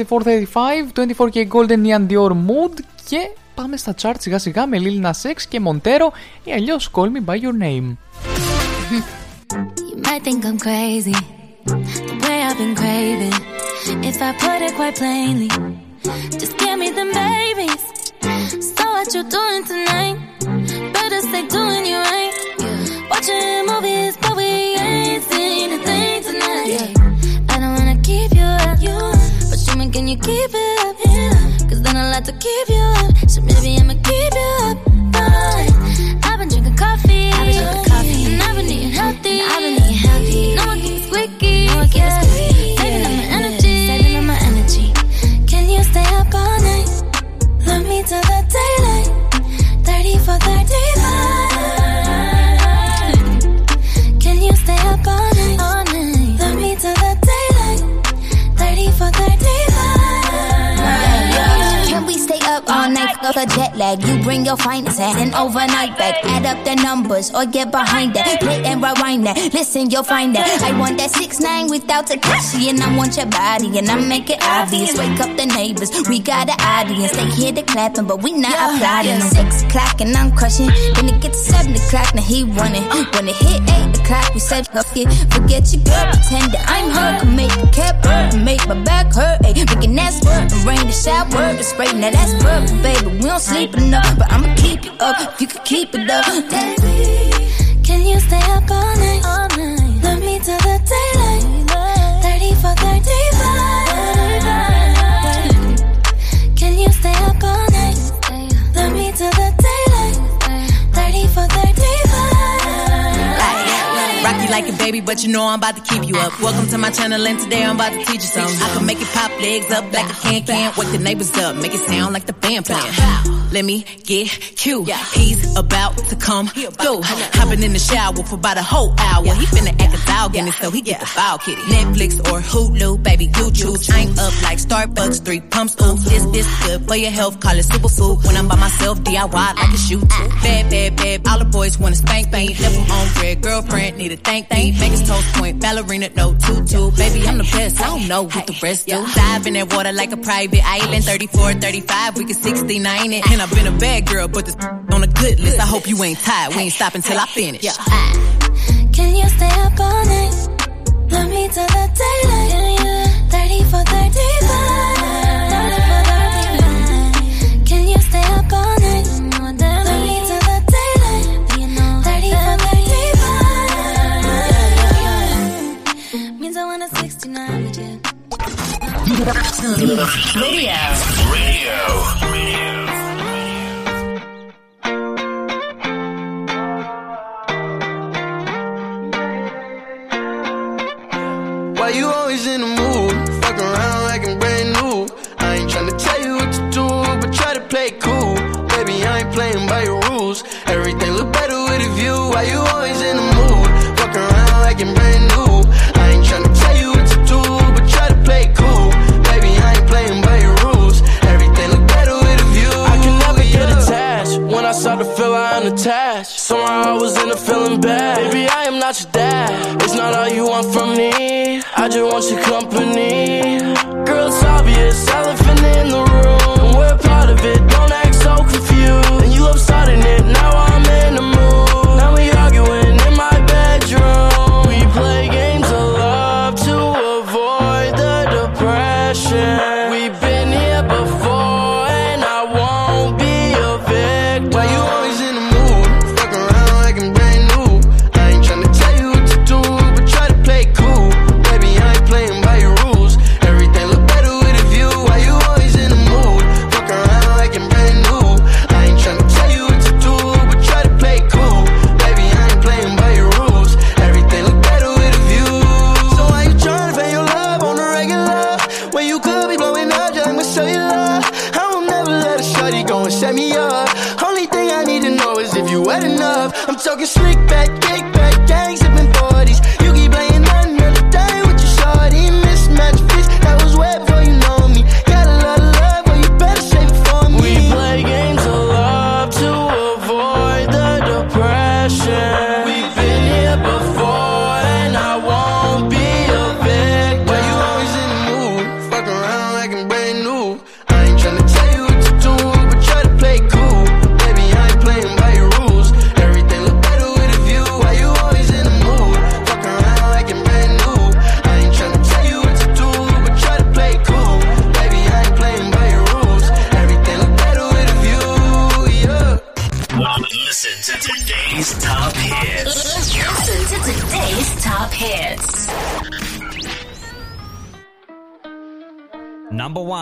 24K Golden Neon Dior Mood και πάμε στα chart σιγά σιγά με Lil Nas X και Montero ή αλλιώς Call Me By Your Name. You might think I'm crazy, the way I've been craving. If I put it quite plainly, just give me them babies. So what you doing tonight? Better stay doing you right. Watching movies, but we ain't seen a thing tonight. I don't wanna keep you up, but show me can you keep it up? Cause then I like to keep you up, so maybe I'ma keep you up. Fine. I've been drinking coffee, of a jet lag. You bring your finest and overnight bag. Add up the numbers or get behind that. Play and rewind that. Listen, you'll find that. I want that six nine without Takashi, and I want your body, and I make it obvious. Wake up the neighbors, we got an audience. They hear the clapping, but we not applauding. Six o'clock and I'm crushing. When it gets seven o'clock, now he running. When it hit eight o'clock, we said fuck it. Forget your girl, pretend that I'm her. Can make the cap hurt, make my back hurt. Ay, making that squirt, and rain the shower, the spray. Now that's perfect, baby. We don't sleep enough, but I'ma keep you up if you can keep it up. Can you stay up all night? All night. Like a baby, but you know I'm about to keep you up. Welcome to my channel, and today I'm about to teach you something. I can make it pop legs up like a can can. Wake the neighbors up, make it sound like the band playing. Let me get cute. He's about to come through. Hopping in the shower for about a whole hour. He finna act a dog in it, so he get the foul kitty. Netflix or Hulu, baby, you choose. I'm up like Starbucks, three pumps. Ooh, this this good for your health. Call it superfood. When I'm by myself, DIY like a shoe too. Bad, bad, bad. All the boys wanna spank me. Left him on red. Girlfriend need a thank thank. Vegas toast point, ballerina no tutu. Baby, I'm the best. I don't know what the rest do. Dive in that water like a private island. 34, 35, we can 69 it. And I've been a bad girl, but this [LAUGHS] on a good list. I hope you ain't tired. We ain't stopping till I finish. Ah. Can you stay up all night? Love me till the daylight. 30 for 35. Your rules. Everything look better with a view. Why you always in the mood? Fuck around like I'm brand I start to feel I am. Somehow I was in a feeling bad. Baby, I am not your dad. It's not all you want from me. I just want your company. Girl, it's obvious. Elephant in the room. And we're part of it. Don't act so confused. And you love starting it. Now I'm in the mood. Now we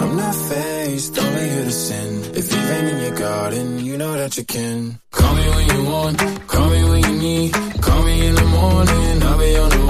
I'm not faced, only here to sin. If you rain in your garden, you know that you can. Call me when you want, call me when you need. Call me in the morning, I'll be on the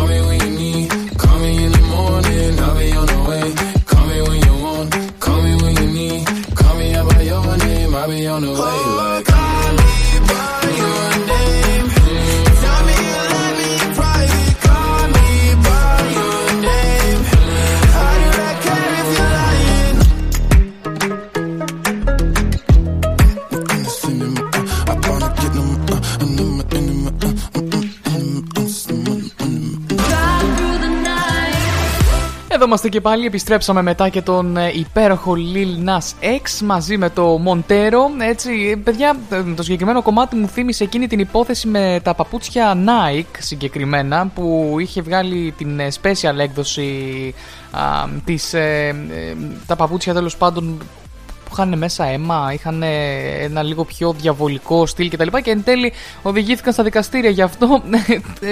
είμαστε και πάλι, επιστρέψαμε μετά και τον ε, υπέροχο Lil Nas X μαζί με το Montero. Έτσι, ε, παιδιά, ε, το συγκεκριμένο κομμάτι μου θύμισε εκείνη την υπόθεση με τα παπούτσια Nike συγκεκριμένα που είχε βγάλει την ε, special έκδοση α, της, ε, ε, τα παπούτσια τέλος πάντων που είχαν μέσα αίμα, είχαν ένα λίγο πιο διαβολικό στυλ κτλ. Και, και εν τέλει οδηγήθηκαν στα δικαστήρια γι' αυτό.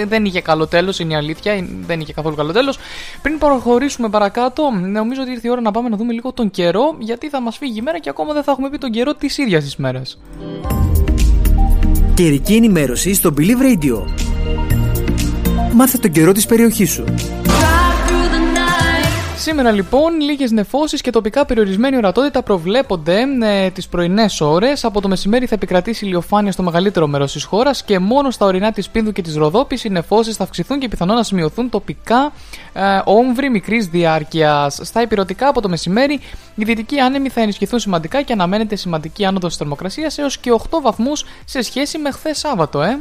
δεν είχε καλό τέλος, είναι η αλήθεια. Δεν είχε καθόλου καλό τέλος. Πριν προχωρήσουμε παρακάτω, νομίζω ότι ήρθε η ώρα να πάμε να δούμε λίγο τον καιρό, γιατί θα μας φύγει η μέρα και ακόμα δεν θα έχουμε πει τον καιρό της ίδιας της μέρας. Καιρική ενημέρωση στο Believe Radio. Μάθε τον καιρό της περιοχής σου. Σήμερα λοιπόν λίγες νεφώσεις και τοπικά περιορισμένη ορατότητα προβλέπονται ε, τις πρωινές ώρες. Από το μεσημέρι θα επικρατήσει ηλιοφάνεια στο μεγαλύτερο μέρος της χώρας και μόνο στα ορεινά της Πίνδου και της Ροδόπης οι νεφώσεις θα αυξηθούν και πιθανόν να σημειωθούν τοπικά ε, όμβροι μικρής διάρκειας. Στα υπηρετικά από το μεσημέρι οι δυτικοί άνεμοι θα ενισχυθούν σημαντικά και αναμένεται σημαντική άνοδος της θερμοκρασίας έως και 8 βαθμούς σε σχέση με χθες Σάββατο, ε.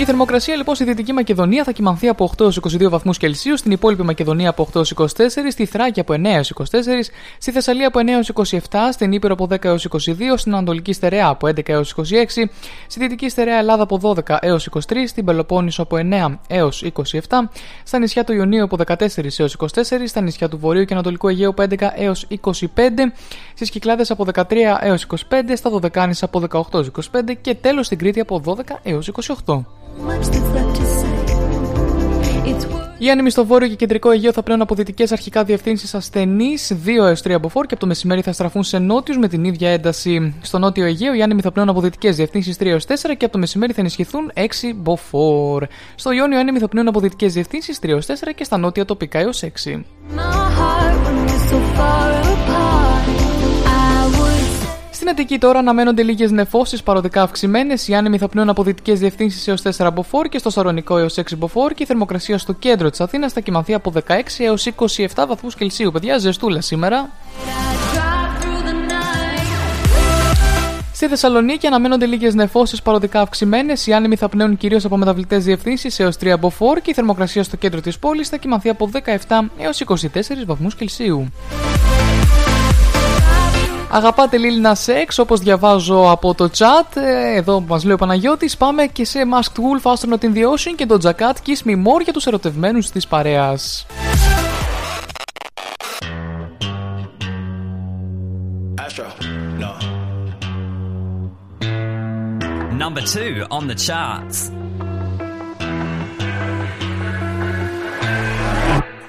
Η θερμοκρασία λοιπόν στη Δυτική Μακεδονία θα κοιμανθεί από 8 έως 22 βαθμούς Κελσίου, στην υπόλοιπη Μακεδονία από 8 έως 24, στη Θράκη από 9 έως 24, στη Θεσσαλία από 9 έως 27, στην Ήπειρο από 10 έως 22, στην Ανατολική Στερεά από 11 έως 26, στη Δυτική Στερεά Ελλάδα από 12 έως 23, στην Πελοπόννησο από 9 έως 27, στα νησιά του Ιωνίου από 14 έως 24, στα νησιά του Βορείου και Ανατολικού Αιγαίου από 11 έως 25, στις Κυκλάδες από 13 έως 25, στα Δωδεκάνησα από 18 έως 25 και τέλος στην Κρήτη από 12 έως 28. Οι άνεμοι στο βόρειο και κεντρικό Αιγαίο θα πλέον από δυτικές αρχικά διευθύνσεις ασθενείς 2 έως 3 μποφόρ και από το μεσημέρι θα στραφούν σε νότιους με την ίδια ένταση. Στο νότιο Αιγαίο οι άνεμοι θα πλέον από δυτικές διευθύνσεις 3 έως 4 και από το μεσημέρι θα ενισχυθούν 6 μποφόρ. Στο Ιόνιο οι άνεμοι θα πλέον από δυτικές διευθύνσεις 3 έως 4 και στα νότια τοπικά έως 6. Στην Αττική τώρα αναμένονται λίγες νεφώσεις παροδικά αυξημένες. Οι άνεμοι θα πνέουν από δυτικές διευθύνσεις έως 4 μποφόρ και στο Σαρονικό έως 6 μποφόρ και η θερμοκρασία στο κέντρο της Αθήνας θα κοιμανθεί από 16 έως 27 βαθμούς Κελσίου. Παιδιά, ζεστούλα σήμερα. Στη Θεσσαλονίκη αναμένονται λίγες νεφώσεις παροδικά αυξημένες. Οι άνεμοι θα πνέουν κυρίως από μεταβλητές διευθύνσεις έως 3 μποφόρ και η θερμοκρασία στο κέντρο της πόλης θα κοιμανθεί από 17 έως 24 βαθμούς Κελσίου. Αγαπάτε Lil Nas X όπως διαβάζω από το chat ε, Εδώ που μας λέει ο Παναγιώτης Πάμε και σε Masked Wolf, Astronaut in the Ocean Και το Jacket Kiss Me More για τους ερωτευμένους της παρέας Astro, no. Number two on the charts.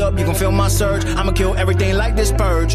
up, you can feel my surge. I'ma kill everything like this purge.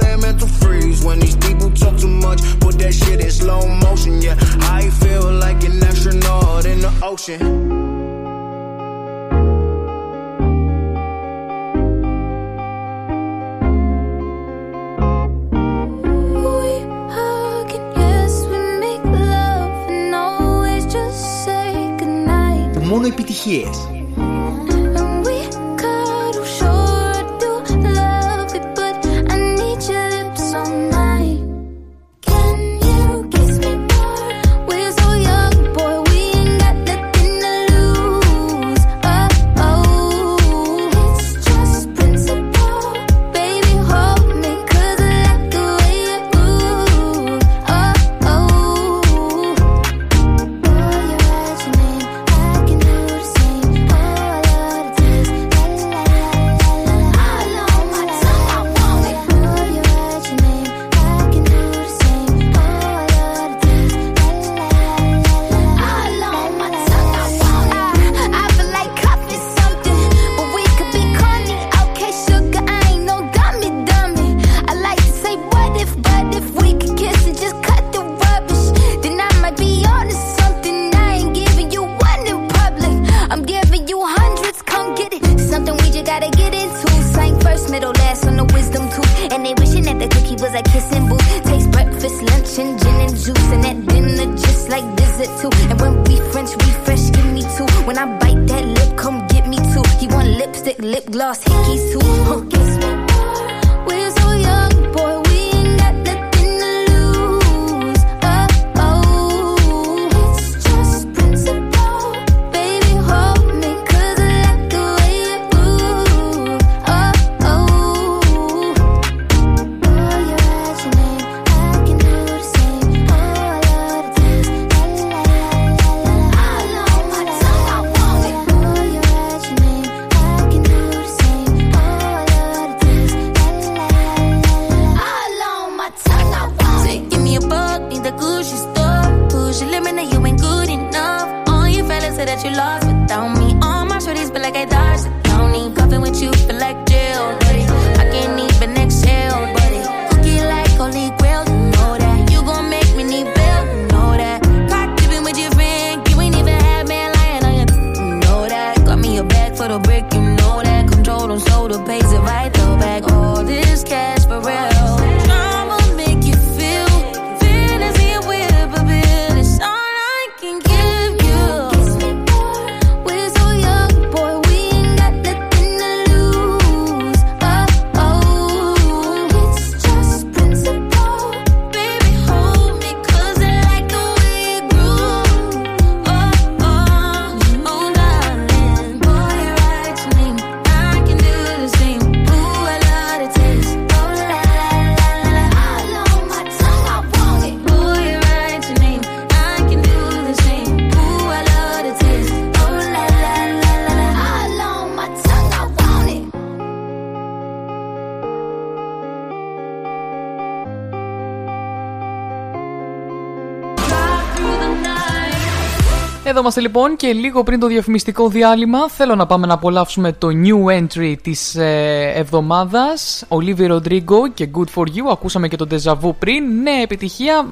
that mental freeze. When these people talk too much, put that shit in slow motion. Yeah, I feel like an astronaut in the ocean. We hug glass hickeys too. Είμαστε λοιπόν και λίγο πριν το διαφημιστικό διάλειμμα θέλω να πάμε να απολαύσουμε το new entry της ε, εβδομάδας. Olivia Rodrigo και Good For You Ακούσαμε και το Deja Vu πριν. Νέα επιτυχία,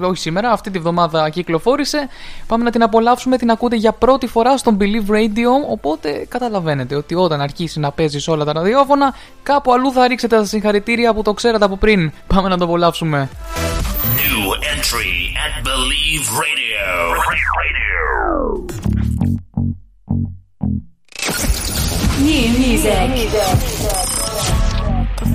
όχι σήμερα, αυτή τη βδομάδα κυκλοφόρησε. Πάμε να την απολαύσουμε, την ακούτε για πρώτη φορά στον Believe Radio Οπότε καταλαβαίνετε ότι όταν αρχίσει να παίζει σε όλα τα ραδιόφωνα Κάπου αλλού θα ρίξετε τα συγχαρητήρια που το ξέρατε από πριν. Πάμε να το απολαύσουμε. New entry at Believe Radio. New music. But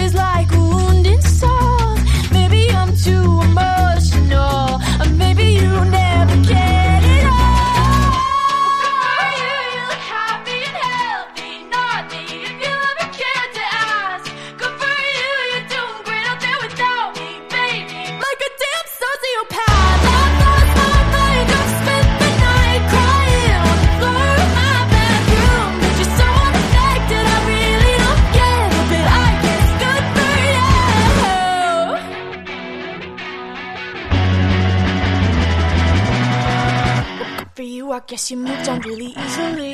is like guess you moved on really easily.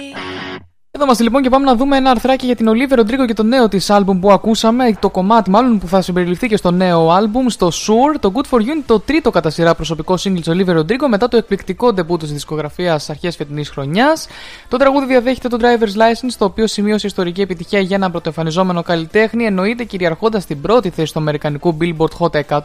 Εδώ είμαστε λοιπόν και πάμε να δούμε ένα αρθράκι για την Olivia Rodrigo και το νέο της άλμπουμ που ακούσαμε. Το κομμάτι, μάλλον που θα συμπεριληφθεί και στο νέο άλμπουμ, στο Sure. Το Good for You είναι το τρίτο κατά σειρά προσωπικό single της Olivia Rodrigo μετά το εκπληκτικό ντεμπού της δισκογραφίας αρχές φετινής χρονιάς. Το τραγούδι διαδέχεται το Driver's License, το οποίο σημείωσε ιστορική επιτυχία για έναν πρωτοεμφανιζόμενο καλλιτέχνη, εννοείται κυριαρχώντας την πρώτη θέση του Αμερικανικού Billboard Hot 100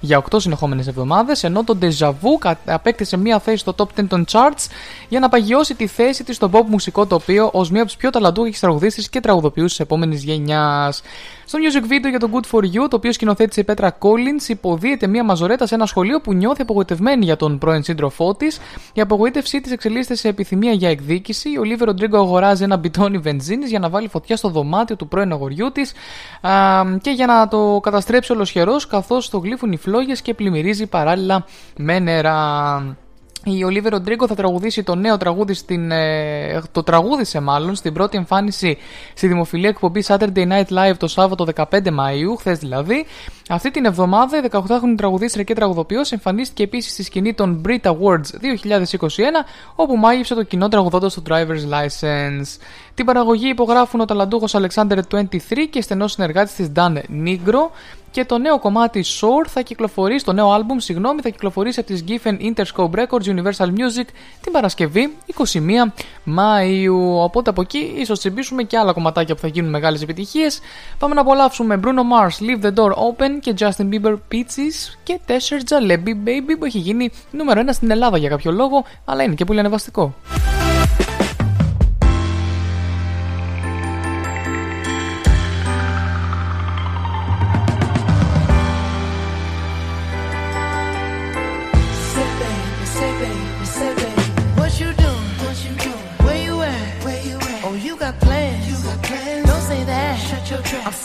για 8 συνεχόμενες εβδομάδες, ενώ το Deja Vu απέκτησε μία θέση στο top 10 των charts για να παγιώσει τη θέση της στο pop μουσικό τοπίο ως μία από τις πιο ταλαντούχες τραγουδίστρες και τραγουδοποιούς της επόμενης γενιάς. Στο music video για το Good for You, το οποίο σκηνοθέτησε η Πέτρα Collins, υποδίεται μία μαζορέτα σε ένα σχολείο που νιώθει απογοητευμένη για τον πρώην σύντροφό της. Η απογοήτευσή της εξελίσσεται σε επιθυμία για εκδίκηση. Ο Λίβε Ροντρίγκο αγοράζει ένα μπιτόνι βενζίνης για να βάλει φωτιά στο δωμάτιο του πρώην αγοριού της και για να το καταστρέψει ολοσχερός, καθώς το γλύφουν οι φλόγες και πλημμυρίζει παράλληλα με νερά. Η Ολίβε Ροντρίγκο θα τραγουδήσει το νέο τραγούδι στην. Ε, το τραγούδισε μάλλον στην πρώτη εμφάνιση στη δημοφιλή εκπομπής Saturday Night Live το Σάββατο 15 Μαΐου, χθες δηλαδή. Αυτή την εβδομάδα η 18χρονη τραγουδίστρια και τραγουδοποιός εμφανίστηκε επίσης στη σκηνή των Brit Awards 2021, όπου μάγευσε το κοινό τραγουδώντας το Driver's License. Την παραγωγή υπογράφουν ο ταλαντούχος Alexander 23 και στενός συνεργάτης της Dan Negro, και το νέο κομμάτι Soar θα κυκλοφορήσει, το νέο album, συγγνώμη, θα κυκλοφορήσει από τη Giffen Interscope Records Universal Music την Παρασκευή 21 Μαΐου. Οπότε από εκεί ίσως συμπίσουμε και άλλα κομματάκια που θα γίνουν μεγάλες επιτυχίες. Πάμε να απολαύσουμε Bruno Mars Leave the Door Open και Justin Bieber Peaches και Tesher Jalebi Baby που έχει γίνει νούμερο 1 στην Ελλάδα για κάποιο λόγο, αλλά είναι και πολύ ανεβαστικό.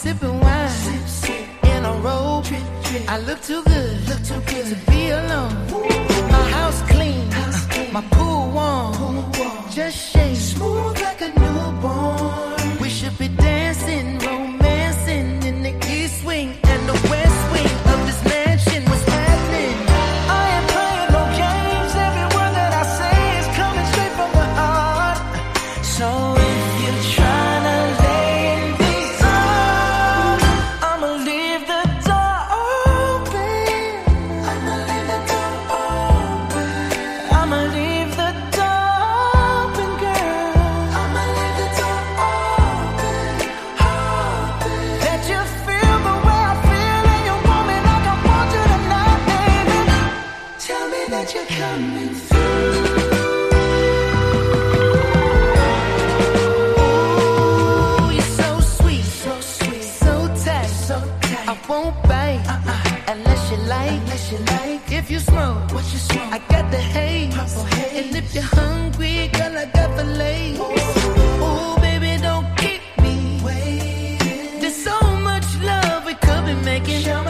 sipping I look too good, look too good to be alone. My house clean, my pool warm. Just I got the haze. And if you're hungry, girl, I got the. Ooh, baby, don't keep me waiting. There's so much love we could be making. Show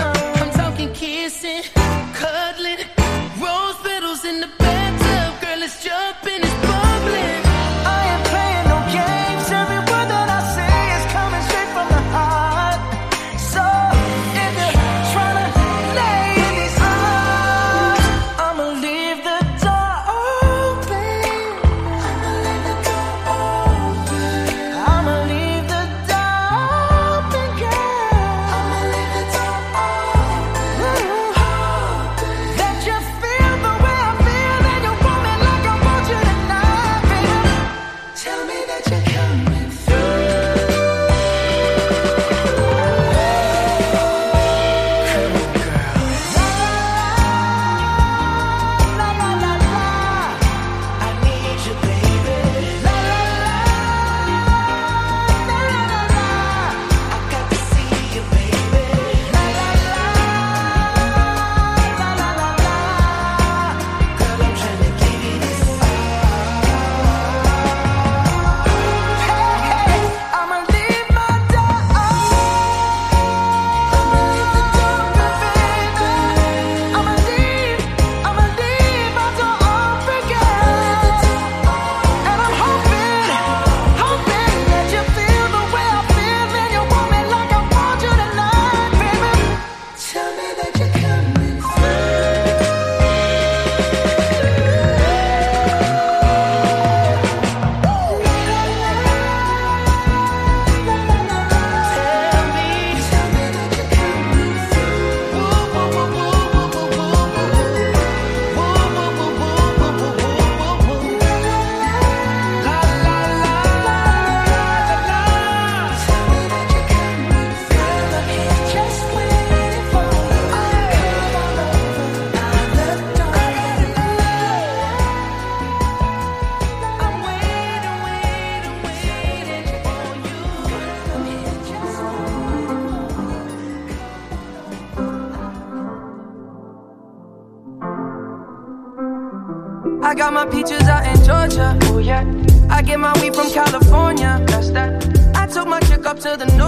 to the north.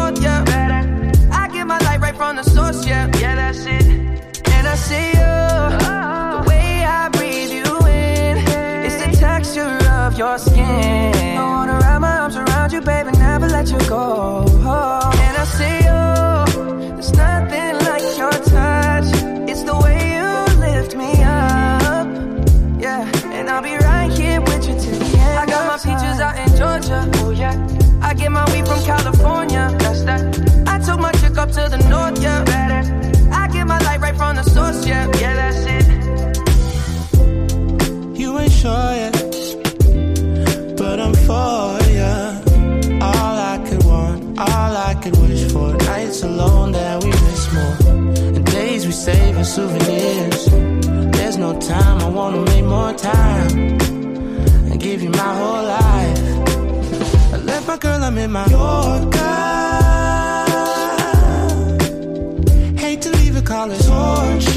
Souvenirs. There's no time, I wanna make more time. And give you my whole life. I left my girl, I'm in my Yorker. Hate to leave it, call torture.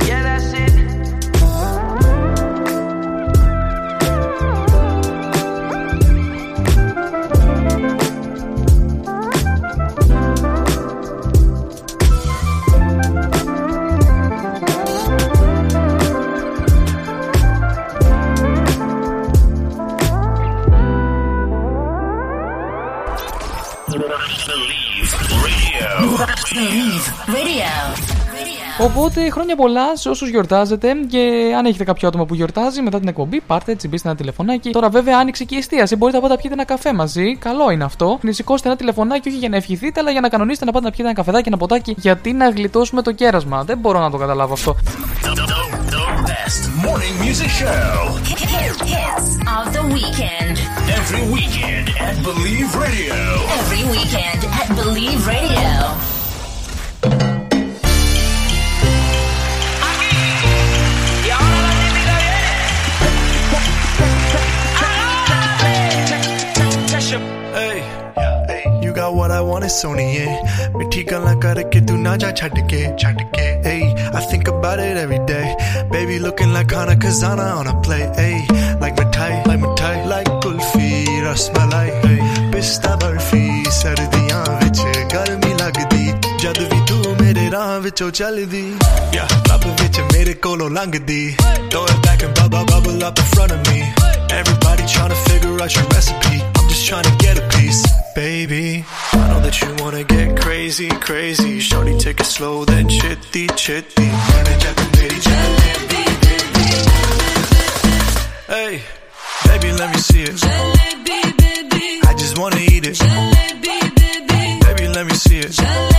Οπότε χρόνια πολλά σε όσους γιορτάζετε και αν έχετε κάποιο άτομο που γιορτάζει μετά την εκπομπή, πάρτε έτσι, μπείτε ένα τηλεφωνάκι. Τώρα βέβαια άνοιξε και η εστίαση. Μπορείτε να πάτε να πιείτε ένα καφέ μαζί. Καλό είναι αυτό. Να σηκώσετε ένα τηλεφωνάκι όχι για να ευχηθείτε, αλλά για να κανονίσετε να πάτε να πιείτε ένα καφεδάκι, ένα ποτάκι. Γιατί να γλιτώσουμε το κέρασμα. Δεν μπορώ να το καταλάβω αυτό. The best morning music show. Hits of the weekend. Every weekend at Believe Radio. Every weekend at Believe Radio. what I want, Sony. मिठी गल्ला करके तू ना जा छड़ के छड़ के hey I think about it every day baby looking like Hana Kazana on a play hey like mithai like mithai like kulfi rasmalai hey pista barfi ਸਰਦੀਆਂ ਵਿੱਚ ਗਰਮੀ ਲੱਗਦੀ ਜਦ ਵੀ ਤੂੰ ਮੇਰੇ ਰਾਹ ਵਿੱਚੋਂ ਚੱਲਦੀ yeah ਲੱਭ ਵਿੱਚ ਮੇਰੇ ਕੋਲੋਂ ਲੰਘਦੀ throw it back and bubble bubble up in front of me everybody trying to figure out your recipe I'm just trying to get a piece. Baby. I know that you wanna get crazy crazy. Shorty take it slow then chitty chitty. Hey, baby, let me see it. I just wanna eat it. Baby, let me see it.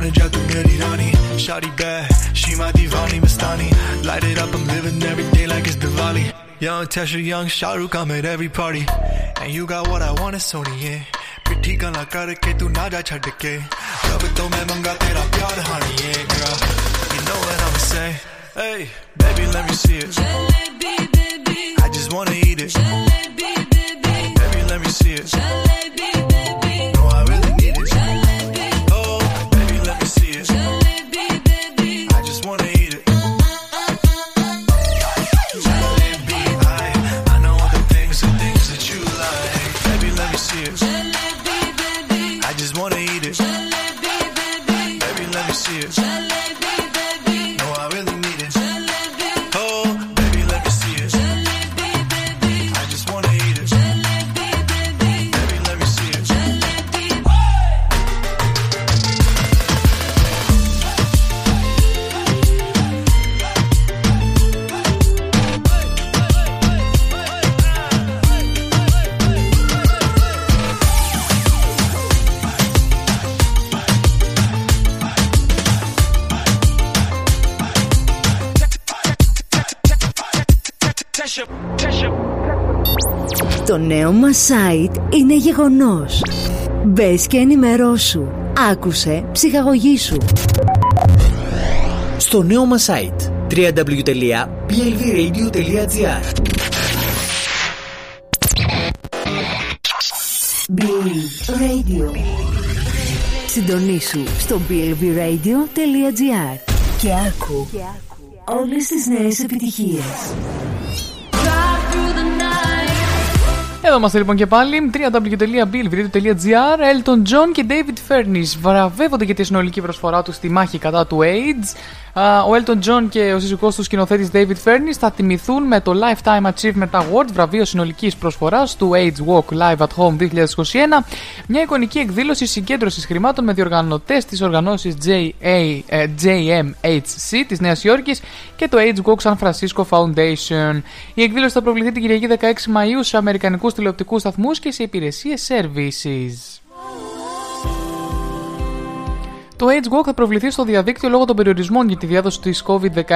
turning jet to meri rani Shawty bad, she my divani mastani. Light it up, I'm living every day like it's Diwali. Young Tesha, young Shahrukh, I'm at every party. And you got what I want, it's Sony, yeah. ਪਿੱਠੀ ਗਾਲਾਂ ਕਰਕੇ ਤੂੰ ਨਾ ਜਾ ਛੱਡ ਕੇ ਰੱਬ ਤੋਂ ਮੈਂ ਮੰਗਾ tera pyar, ਹਾਣੀ Yeah, girl. You know what i'm saying hey baby let me see it. Jalebi baby. I just wanna eat it. Jalebi. Το νέο μας site είναι γεγονός. Μπες και ενημερώσου. Άκουσε ψυχαγωγήσου. Στο νέο μας site www.blvradio.gr Believe Radio. Συντονίσου στο blvradio.gr και άκου όλες τις νέες επιτυχίες. Εδώ είμαστε λοιπόν και πάλι. www.billvradio.gr Elton John και David Furnish βραβεύονται για τη συνολική προσφορά τους στη μάχη κατά του AIDS. Α, Ο Elton John και ο σύζυγός του σκηνοθέτης David Furnish θα τιμηθούν με το Lifetime Achievement Award, βραβείο συνολικής προσφοράς του AIDS Walk Live at Home 2021, μια εικονική εκδήλωση συγκέντρωσης χρημάτων με διοργανωτές της οργανώσεις JA, ε, JMHC της Νέας Υόρκης και το AIDS Walk San Francisco Foundation. Η εκδήλωση θα προβληθεί την Κυριακή 16 Μαΐου σε αμερικανικούς τηλεοπτικούς σταθμούς και σε υπηρεσίες services. Το Age Walk θα προβληθεί στο διαδίκτυο λόγω των περιορισμών για τη διάδοση της COVID-19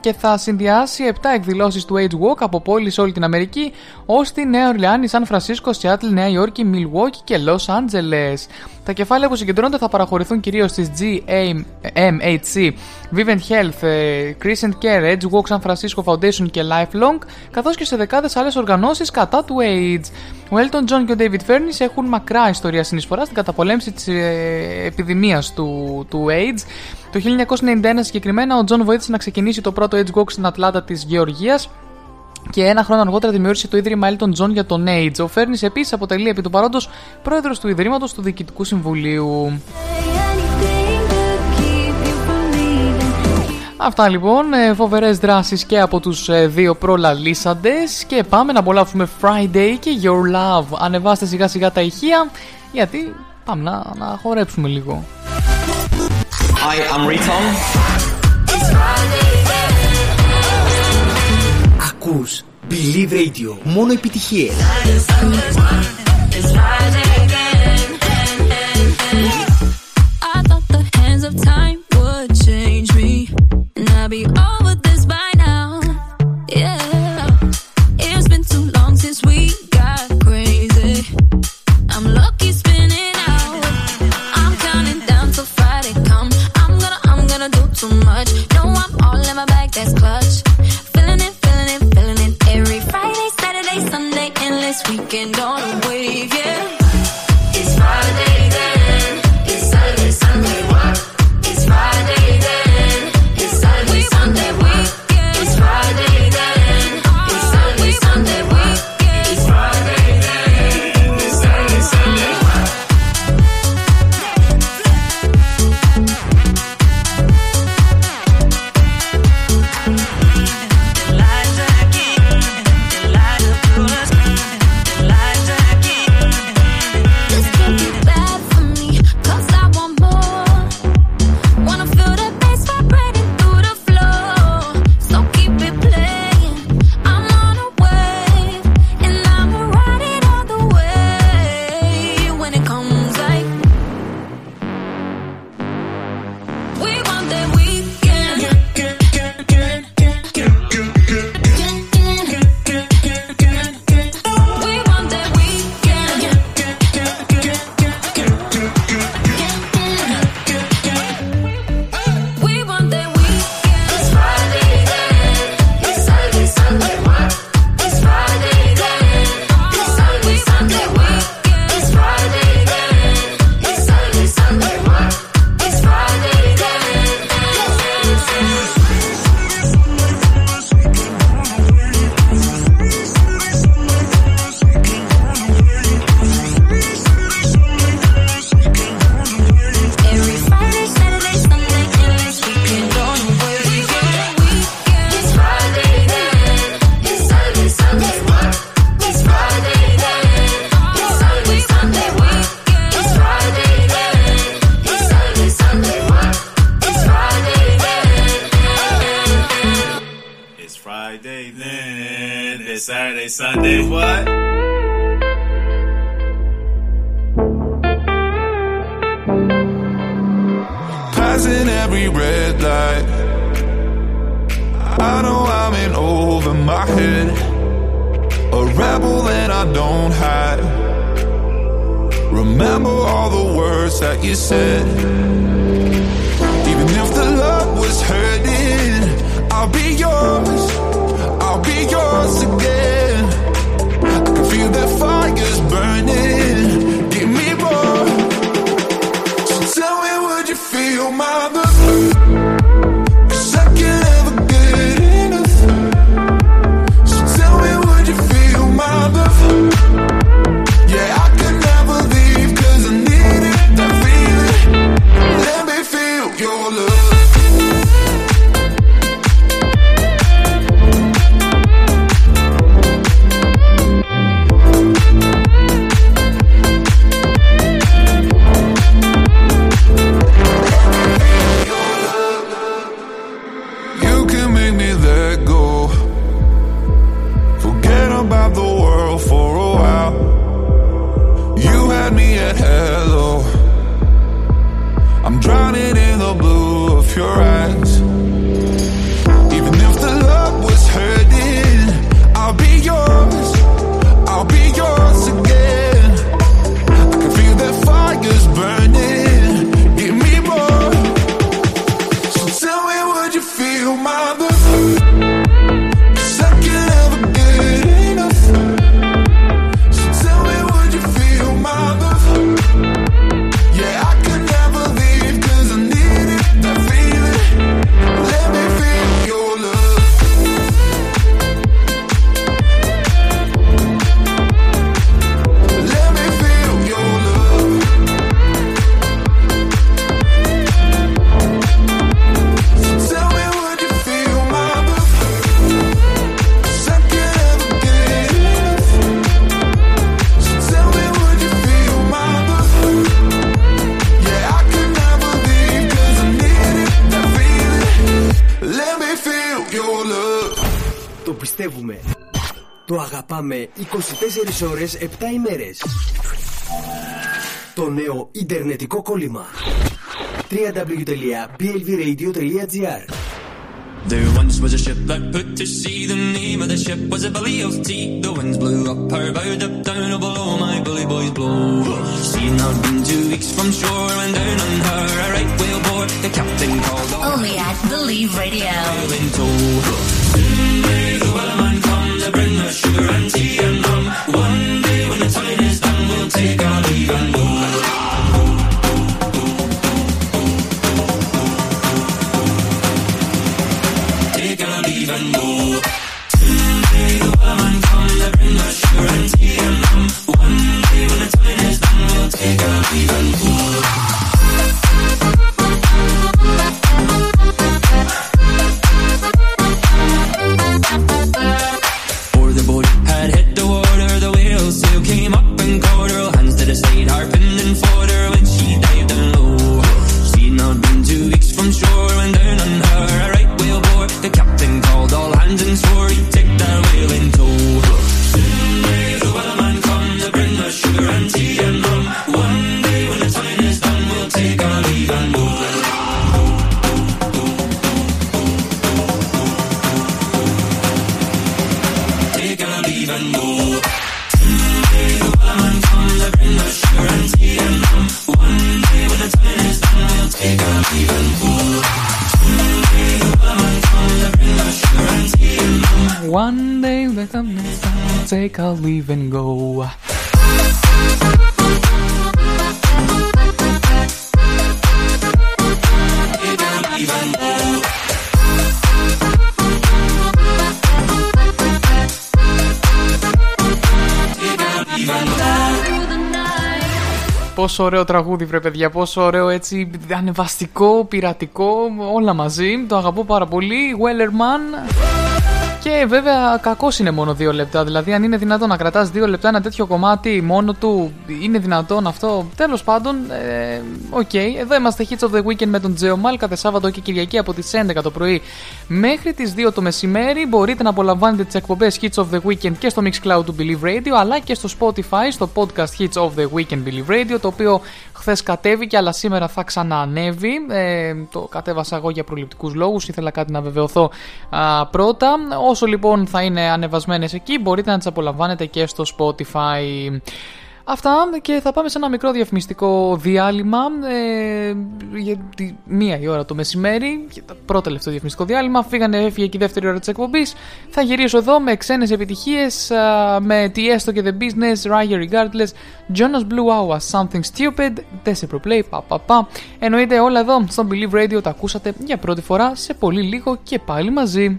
και θα συνδυάσει 7 εκδηλώσεις του Age Walk από πόλεις σε όλη την Αμερική, ως τη Νέα Ορλεάνη, Σαν Φρανσίσκο, Σιάτλ, Νέα Υόρκη, Milwaukee και Los Angeles. Τα κεφάλαια που συγκεντρώνονται θα παραχωρηθούν κυρίως στις GMHC, Vivint Health, ε, Crescent Care, Edge Walk San Francisco Foundation και Lifelong, καθώς και σε δεκάδες άλλες οργανώσεις κατά του AIDS. Ο Elton John και ο David Furnish έχουν μακρά ιστορία συνεισφοράς στην καταπολέμηση της ε, επιδημίας του, του AIDS. Το 1991 συγκεκριμένα ο John βοήθησε να ξεκινήσει το πρώτο AIDS Walk στην Ατλάντα της Γεωργίας και ένα χρόνο αργότερα δημιούργησε το Ίδρυμα Elton John για τον AIDS. Ο Furnish επίσης αποτελεί επί του παρόντος πρόεδρος του Ιδρύματος του Διοικητικού Συμβουλίου. Αυτά λοιπόν, φοβερές δράσεις και από τους δύο προλαλήσαντες. Και πάμε να απολαύσουμε Friday και Your Love. Ανεβάστε σιγά σιγά τα ηχεία, γιατί πάμε να, να χορέψουμε λίγο. Hi, I'm Riton. Ακούς Believe Radio. Μόνο επιτυχίες. I ώρες 7 ημέρες. Το νέο Ιντερνετικό κόλλημα. www.blvradio.gr There once was a ship that put to sea. The name of the ship was a bully of tea. The winds blew up her bowed up down, oh my bully boys blow. Seen her been two weeks from shore, and down on her a right whale bore. The captain called on. Only at Believe Radio. leave and go. Πόσο ωραίο τραγούδι βρε παιδιά, πόσο ωραίο έτσι ανεβαστικό, πειρατικό, όλα μαζί. Το αγαπώ πάρα πολύ. Wellerman. Και βέβαια κακός είναι μόνο δύο λεπτά. Δηλαδή, αν είναι δυνατόν να κρατάς δύο λεπτά ένα τέτοιο κομμάτι μόνο του, είναι δυνατόν αυτό. Τέλος πάντων, ε, οκ. Ε, okay. Εδώ είμαστε Hits of the Weekend με τον Τζεομάλ κάθε Σάββατο και Κυριακή από τις 11 το πρωί μέχρι τις 2 το μεσημέρι. Μπορείτε να απολαμβάνετε τις εκπομπές Hits of the Weekend και στο Mixcloud του Believe Radio αλλά και στο Spotify, στο podcast Hits of the Weekend Believe Radio, το οποίο χθες κατέβηκε αλλά σήμερα θα ξαναανέβει. Ε, το κατέβασα εγώ για προληπτικούς λόγους. Ήθελα κάτι να βεβαιωθώ α, πρώτα. Όσο λοιπόν θα είναι ανεβασμένες εκεί, μπορείτε να τις απολαμβάνετε και στο Spotify. Αυτά και θα πάμε σε ένα μικρό διαφημιστικό διάλειμμα ε, για τη μία η ώρα το μεσημέρι. Και το πρώτο τελευταίο διαφημιστικό διάλειμμα. Φύγανε, έφυγε και η δεύτερη ώρα της εκπομπής. Θα γυρίσω εδώ με ξένες επιτυχίες με τι έστω και The Business, Ryan Regardless, Jonas Blue Hour, Something Stupid, Desperate Play, πα πα πα. Εννοείται όλα εδώ στο Believe Radio τα ακούσατε για πρώτη φορά σε πολύ λίγο και πάλι μαζί.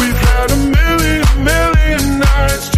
We've had a million, million nights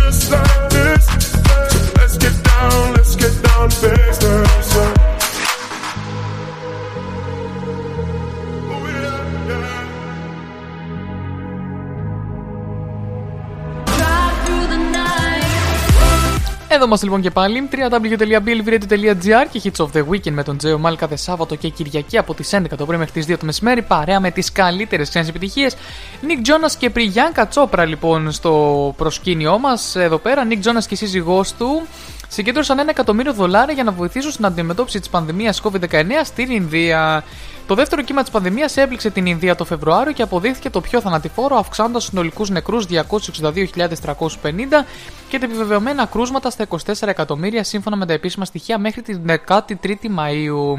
Εδώ είμαστε λοιπόν και πάλι. www.billvradio.gr και Hits of the Weekend με τον Τζέο Μάλ κάθε Σάββατο και Κυριακή από τις 11 το πρωί μέχρι τις 2 το μεσημέρι. Παρέα με τις καλύτερες ξένες επιτυχίες. Νικ Τζόνας και Πριγιάνκα Τσόπρα λοιπόν στο προσκήνιό μας εδώ πέρα. Νικ Τζόνας και η σύζυγός του συγκέντρωσαν ένα εκατομμύριο δολάρια για να βοηθήσουν στην αντιμετώπιση της πανδημίας COVID-19 στην Ινδία. Το δεύτερο κύμα της πανδημίας έπληξε την Ινδία το Φεβρουάριο και αποδείχθηκε το πιο θανατηφόρο, αυξάνοντας του συνολικούς νεκρούς 262.350 και τα επιβεβαιωμένα κρούσματα στα 24 εκατομμύρια σύμφωνα με τα επίσημα στοιχεία μέχρι την 13η Μαου.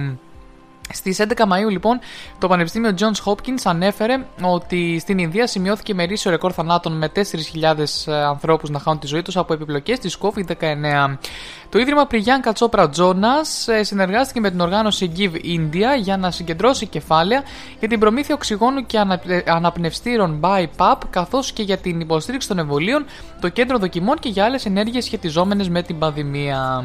Στις 11 Μαου, λοιπόν, το Πανεπιστήμιο Johns Hopkins ανέφερε ότι στην Ινδία σημειώθηκε μερίσιο ρεκόρ θανάτων με 4.000 ανθρώπους να χάνουν τη ζωή τους από επιπλοκές της COVID-19. Το Ίδρυμα Πριγιάν Κατσόπρα Τζόνας συνεργάστηκε με την οργάνωση Give India για να συγκεντρώσει κεφάλαια για την προμήθεια οξυγόνου και αναπνευστήρων BiPAP καθώς και για την υποστήριξη των εμβολίων, το κέντρο δοκιμών και για άλλες ενέργειες σχετιζόμενες με την πανδημία.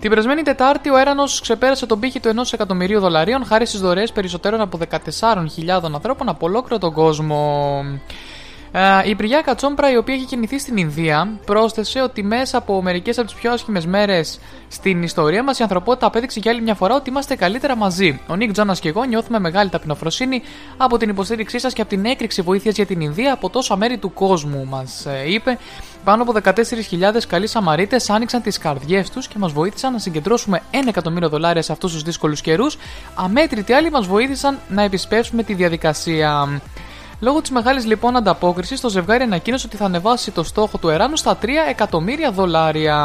Την περασμένη Τετάρτη, ο Έρανος ξεπέρασε τον πύχη του 1 εκατομμυρίου δολαρίων χάρη στις δωρεές περισσότερων από 14.000 ανθρώπων από ολόκληρο τον κόσμο. Ε, η Πριγιά Κατσόμπρα, η οποία έχει κινηθεί στην Ινδία, πρόσθεσε ότι μέσα από μερικές από τις πιο άσχημες μέρες στην ιστορία μας, η ανθρωπότητα απέδειξε για άλλη μια φορά ότι είμαστε καλύτερα μαζί. Ο Νίκ Τζόνα και εγώ νιώθουμε μεγάλη ταπεινοφροσύνη από την υποστήριξή σας και από την έκρηξη βοήθειας για την Ινδία από τόσα μέρη του κόσμου, μας είπε. Πάνω από 14.000 καλοί Σαμαρίτες άνοιξαν τις καρδιές τους και μας βοήθησαν να συγκεντρώσουμε 1 εκατομμύριο δολάρια σε αυτούς τους δύσκολους καιρούς. Αμέτρητοι άλλοι μας βοήθησαν να επισπεύσουμε τη διαδικασία. Λόγω της μεγάλης λοιπόν ανταπόκρισης, το ζευγάρι ανακοίνωσε ότι θα ανεβάσει το στόχο του Εράνου στα 3 εκατομμύρια δολάρια.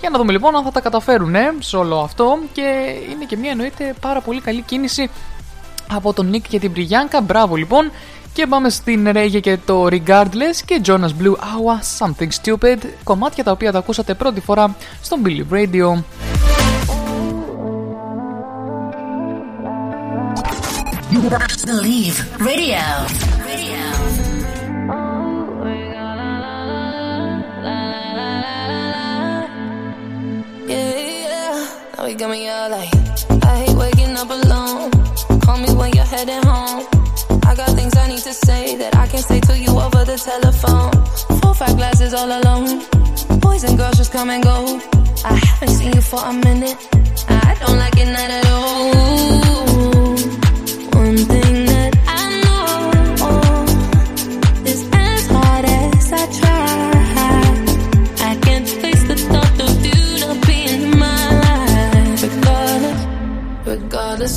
Για να δούμε λοιπόν αν θα τα καταφέρουν ε, σε όλο αυτό. Και είναι και μια εννοείται πάρα πολύ καλή κίνηση από τον Νίκ και την Πριάνκα. Μπράβο λοιπόν. Και πάμε στην Ρέγε και το Regardless και Jonas Blue Hour Something Stupid. Κομμάτια τα οποία τα ακούσατε πρώτη φορά στο Billy Radio. Believe Radio. Now he got me all like, I hate waking up alone. Call me when you're heading home. I got things I need to say that I can't say to you over the telephone. Four, five glasses all alone. Boys and girls just come and go. I haven't seen you for a minute. I don't like it not at all.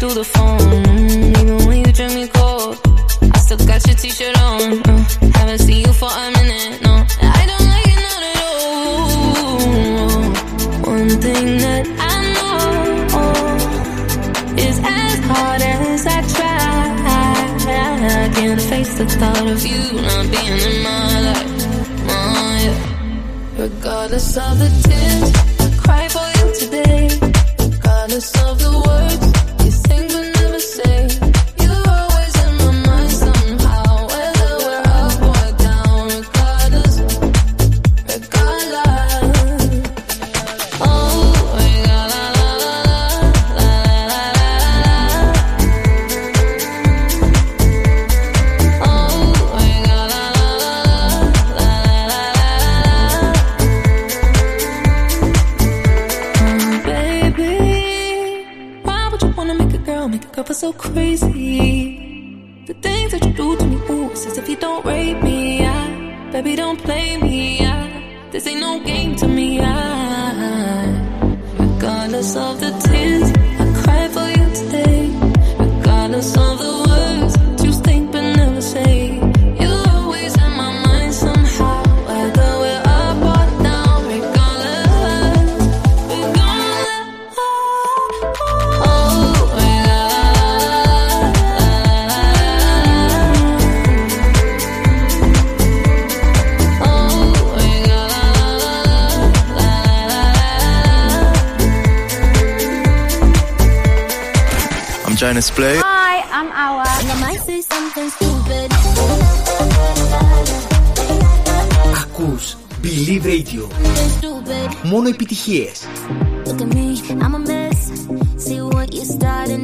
through the phone. Even when you drink me cold, I still got your t-shirt on. Uh, haven't seen you for a minute, no. I don't like it not at all. One thing that I know is as hard as I try, I can't face the thought of you not being in my life. Oh, yeah. Regardless of the tears I cry for you today, regardless of the words crazy? The things that you do to me, ooh, as if you don't rape me. I, baby, don't play me. I, this ain't no game to me. I, regardless of the tears I cry for you today, regardless of I'm trying to split. Hi, I'm Awa. And I might say something stupid. Ακούς Believe Radio. Stupid. Μόνο επιτυχίες. Look at me, I'm a mess. See what you started,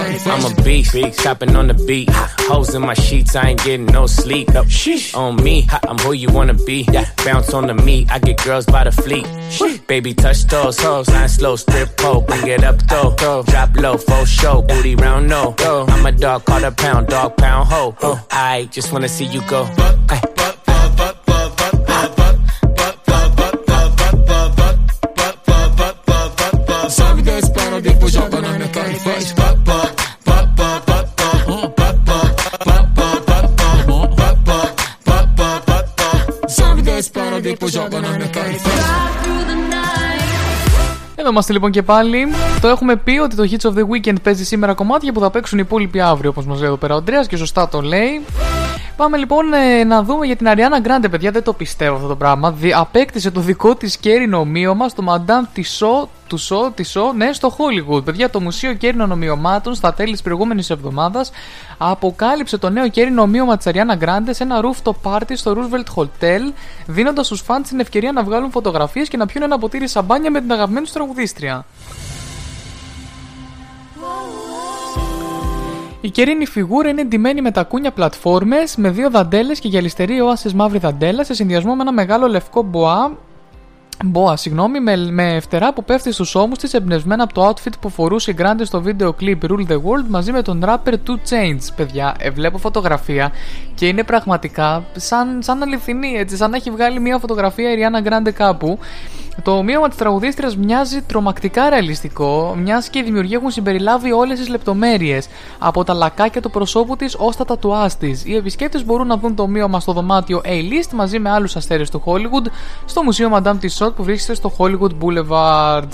I'm a beast, chopping on the beat. Hoes in my sheets, I ain't getting no sleep. On me, I'm who you wanna be. Bounce on the meat, I get girls by the fleet. Baby, touch those hoes, line slow, strip pole, bring it up though. Drop low, full show, booty round no. I'm a dog, call a pound, dog pound ho. I just wanna see you go. Ay. Para, depois joga na minha cara e faz. Εδώ είμαστε λοιπόν και πάλι. Το έχουμε πει ότι το Hits of the Weekend παίζει σήμερα κομμάτια που θα παίξουν οι υπόλοιποι αύριο, όπως μας λέει εδώ πέρα ο Αντρέας και σωστά το λέει. Πάμε λοιπόν ε, να δούμε για την Ariana Grande, παιδιά. Δεν το πιστεύω αυτό το πράγμα. Δι- απέκτησε το δικό της κέρινο ομοίωμα στο Madame Tissot του Σο, τη Σο, ναι, στο Hollywood. Παιδιά, το Μουσείο Κέρινων Ομοιωμάτων στα τέλη της προηγούμενης εβδομάδας αποκάλυψε το νέο κέρινο ομοίωμα της Ariana Grande σε ένα rooftop party στο Roosevelt Hotel, δίνοντας στους φαν την ευκαιρία να βγάλουν φωτογραφίες και να πιούν ένα ποτήρι σαμπάνια με την αγαπημένη τους τραγουδίστρια. Η κερίνη φιγούρα είναι εντυμένη με τακούνια πλατφόρμες, με δύο δαντέλες και γυαλιστερή όαση μαύρη δαντέλα σε συνδυασμό με ένα μεγάλο λευκό μποά Μποa, συγγνώμη, με, με φτερά που πέφτει στους ώμους της, εμπνευσμένα από το outfit που φορούσε η Grande στο βίντεο clip Rule the World μαζί με τον rapper 2 Chainz. Παιδιά, ε, βλέπω φωτογραφία και είναι πραγματικά σαν, σαν αληθινή, έτσι, σαν να έχει βγάλει μια φωτογραφία η Rihanna Grande κάπου. Το ομοίωμα της τραγουδίστριας μοιάζει τρομακτικά ρεαλιστικό, μιας και οι δημιουργοί έχουν συμπεριλάβει όλες τις λεπτομέρειες, από τα λακάκια του προσώπου της ως τα τατουάζ της. Οι επισκέπτες μπορούν να δουν το ομοίωμα στο δωμάτιο A-List μαζί με άλλους αστέρες του Hollywood στο Μουσείο Madame Tussauds που βρίσκεται στο Hollywood Boulevard.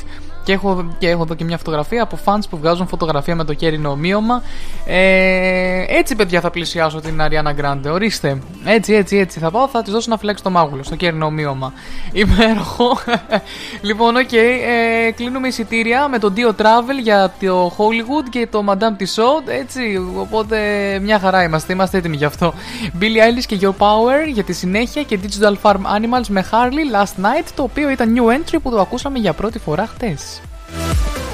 Και έχω, και έχω εδώ και μια φωτογραφία από fans που βγάζουν φωτογραφία με το κέρινο ομοίωμα. Ε, έτσι, παιδιά, θα πλησιάσω την Ariana Grande. Ορίστε. Έτσι, έτσι, έτσι. Θα πάω, θα της δώσω ένα φλεξ το μάγουλο στο κέρινο ομοίωμα. [LAUGHS] Υπέροχο. λοιπόν, οκ. ε, κλείνουμε εισιτήρια με το Dio Travel για το Hollywood και το Madame Tussauds. Έτσι, οπότε μια χαρά είμαστε. Είμαστε έτοιμοι γι' αυτό. Billie Eilish και Your Power για τη συνέχεια και Digital Farm Animals με Harley Last Night, το οποίο ήταν new entry που το ακούσαμε για πρώτη φορά χτες. Thank you.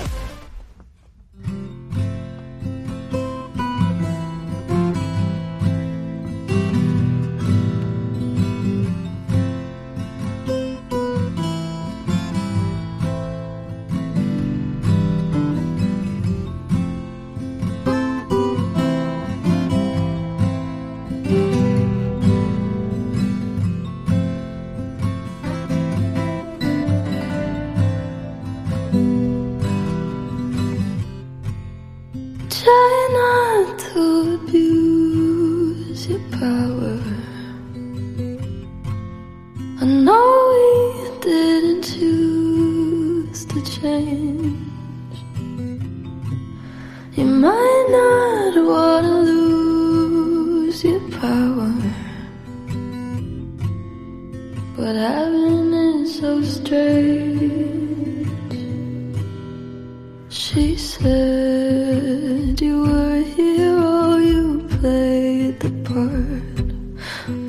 try not to abuse your power. I know we didn't choose to change. You might not want to lose your power, but heaven is so strange. She said you were a hero, oh, you played the part,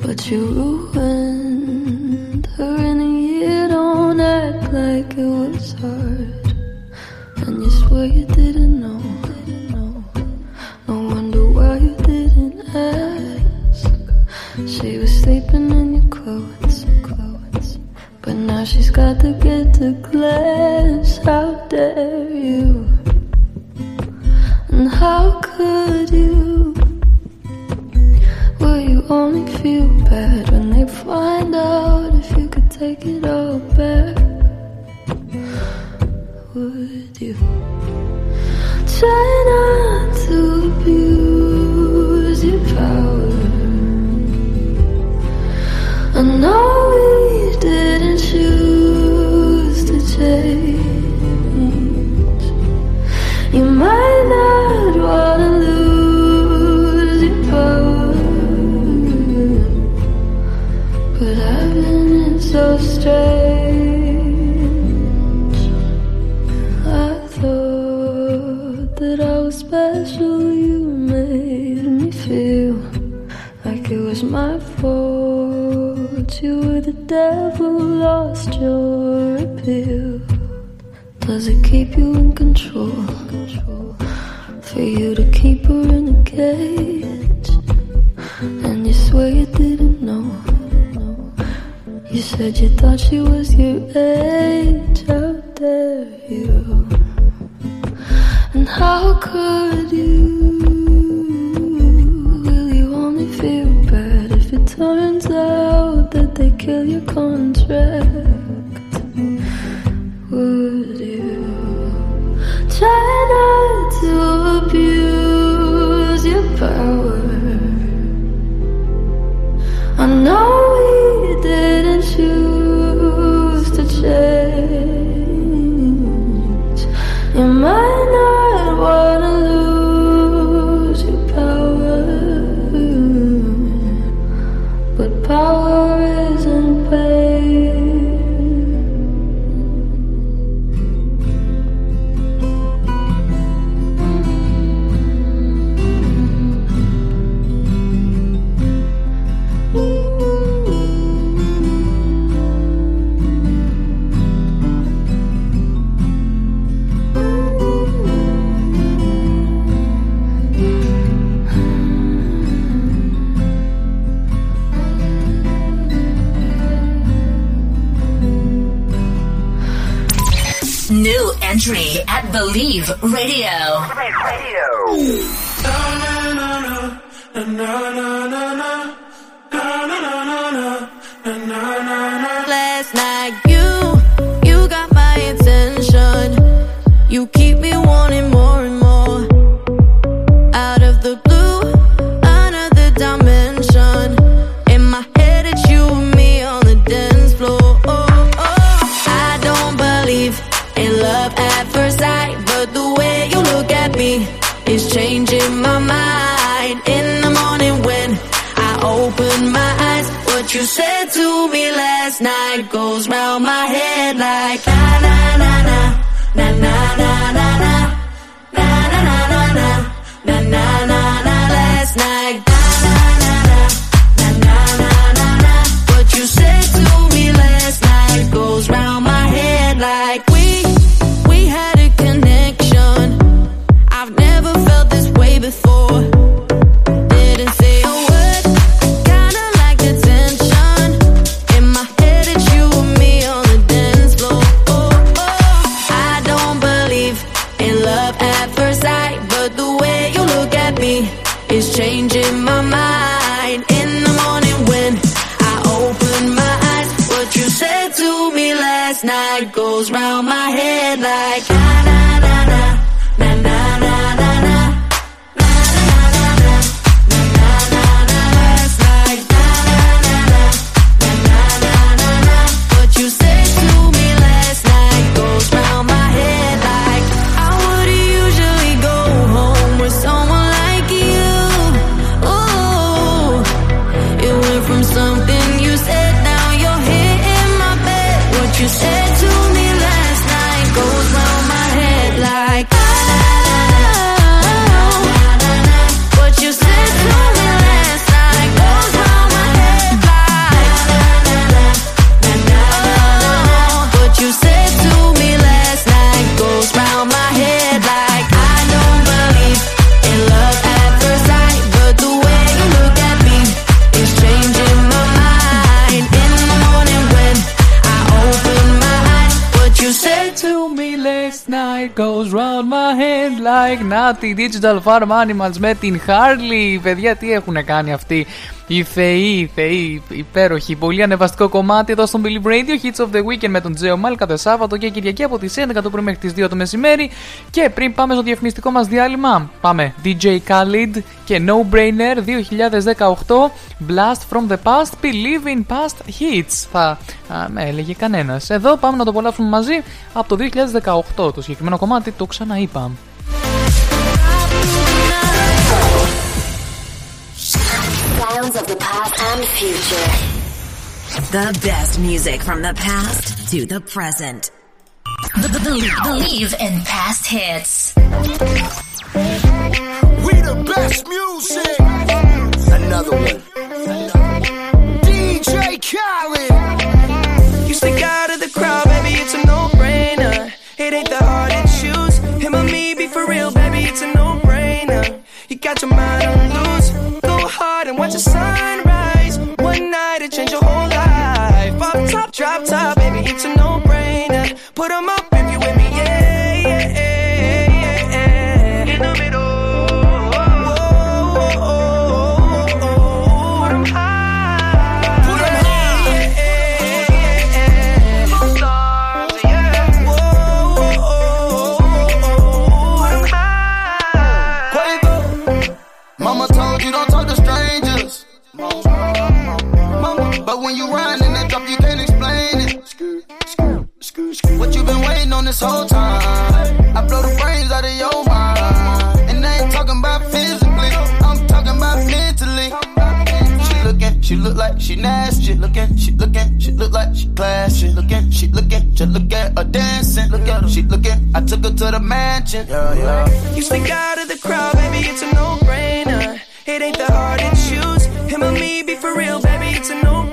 but you ruined her in a year. Don't act like it was hard, and you swear you didn't know. No wonder why you didn't ask. She was sleeping in your clothes, clothes, but now she's got to get to class. How dare you? And how could you? Will you only feel bad when they find out if you could take it all back? Would you try not to abuse your power? I know we didn't choose to change. You might not. devil lost your digital farm animals με την Harley. Παιδιά, τι έχουν κάνει αυτοί; Οι θεοί, οι θεοί, υπέροχοι. Πολύ ανεβαστικό κομμάτι εδώ στο Billy Radio. Hits of the Weekend με τον Τζέο Μάλ κάθε Σάββατο και Κυριακή από τις 11 το πρωί μέχρι τις 2 το μεσημέρι. Και πριν πάμε στο διαφημιστικό μας διάλειμμα, πάμε DJ Khalid και No Brainer 2018 Blast from the Past Believe in Past Hits. Θα α, με έλεγε κανένας. Εδώ πάμε να το απολαύσουμε μαζί από το 2018. Το συγκεκριμένο κομμάτι το ξαναείπα. Sounds of the past and future. The best music from the past to the present. Believe, believe in past hits. We the best music. Another one. DJ Khaled. You stick out of the crowd, baby, it's a no-brainer. It ain't that hard to choose. Him or me, be for real, baby, it's a no-brainer. You got your mind on loose. Go and watch the sunrise. One night it change your whole life. Off top, drop top, baby, it's a no-brainer. Put 'em up if you with me, when you run in that drop, you can't explain it. What you been waiting on this whole time? I blow the brains out of your mind. And I ain't talking about physically, I'm talking about mentally. She looking, she look like she nasty. She looking, she looking, she look like she classy. She looking, she looking, just look at her dancing. Look at her, she looking. I took her to the mansion. Yeah, yeah. You stick out of the crowd, baby, it's a no-brainer. It ain't that hard to choose. Him or me, be for real, baby, it's a no-brainer.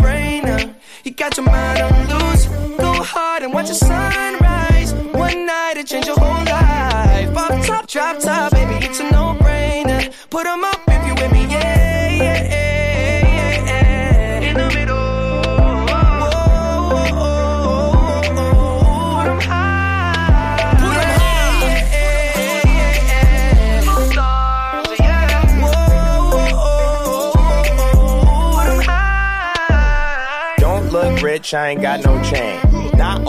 You got your mind on loose. Go hard and watch the sunrise. One night it changed your whole life. Off top, drop top, I ain't got no chain.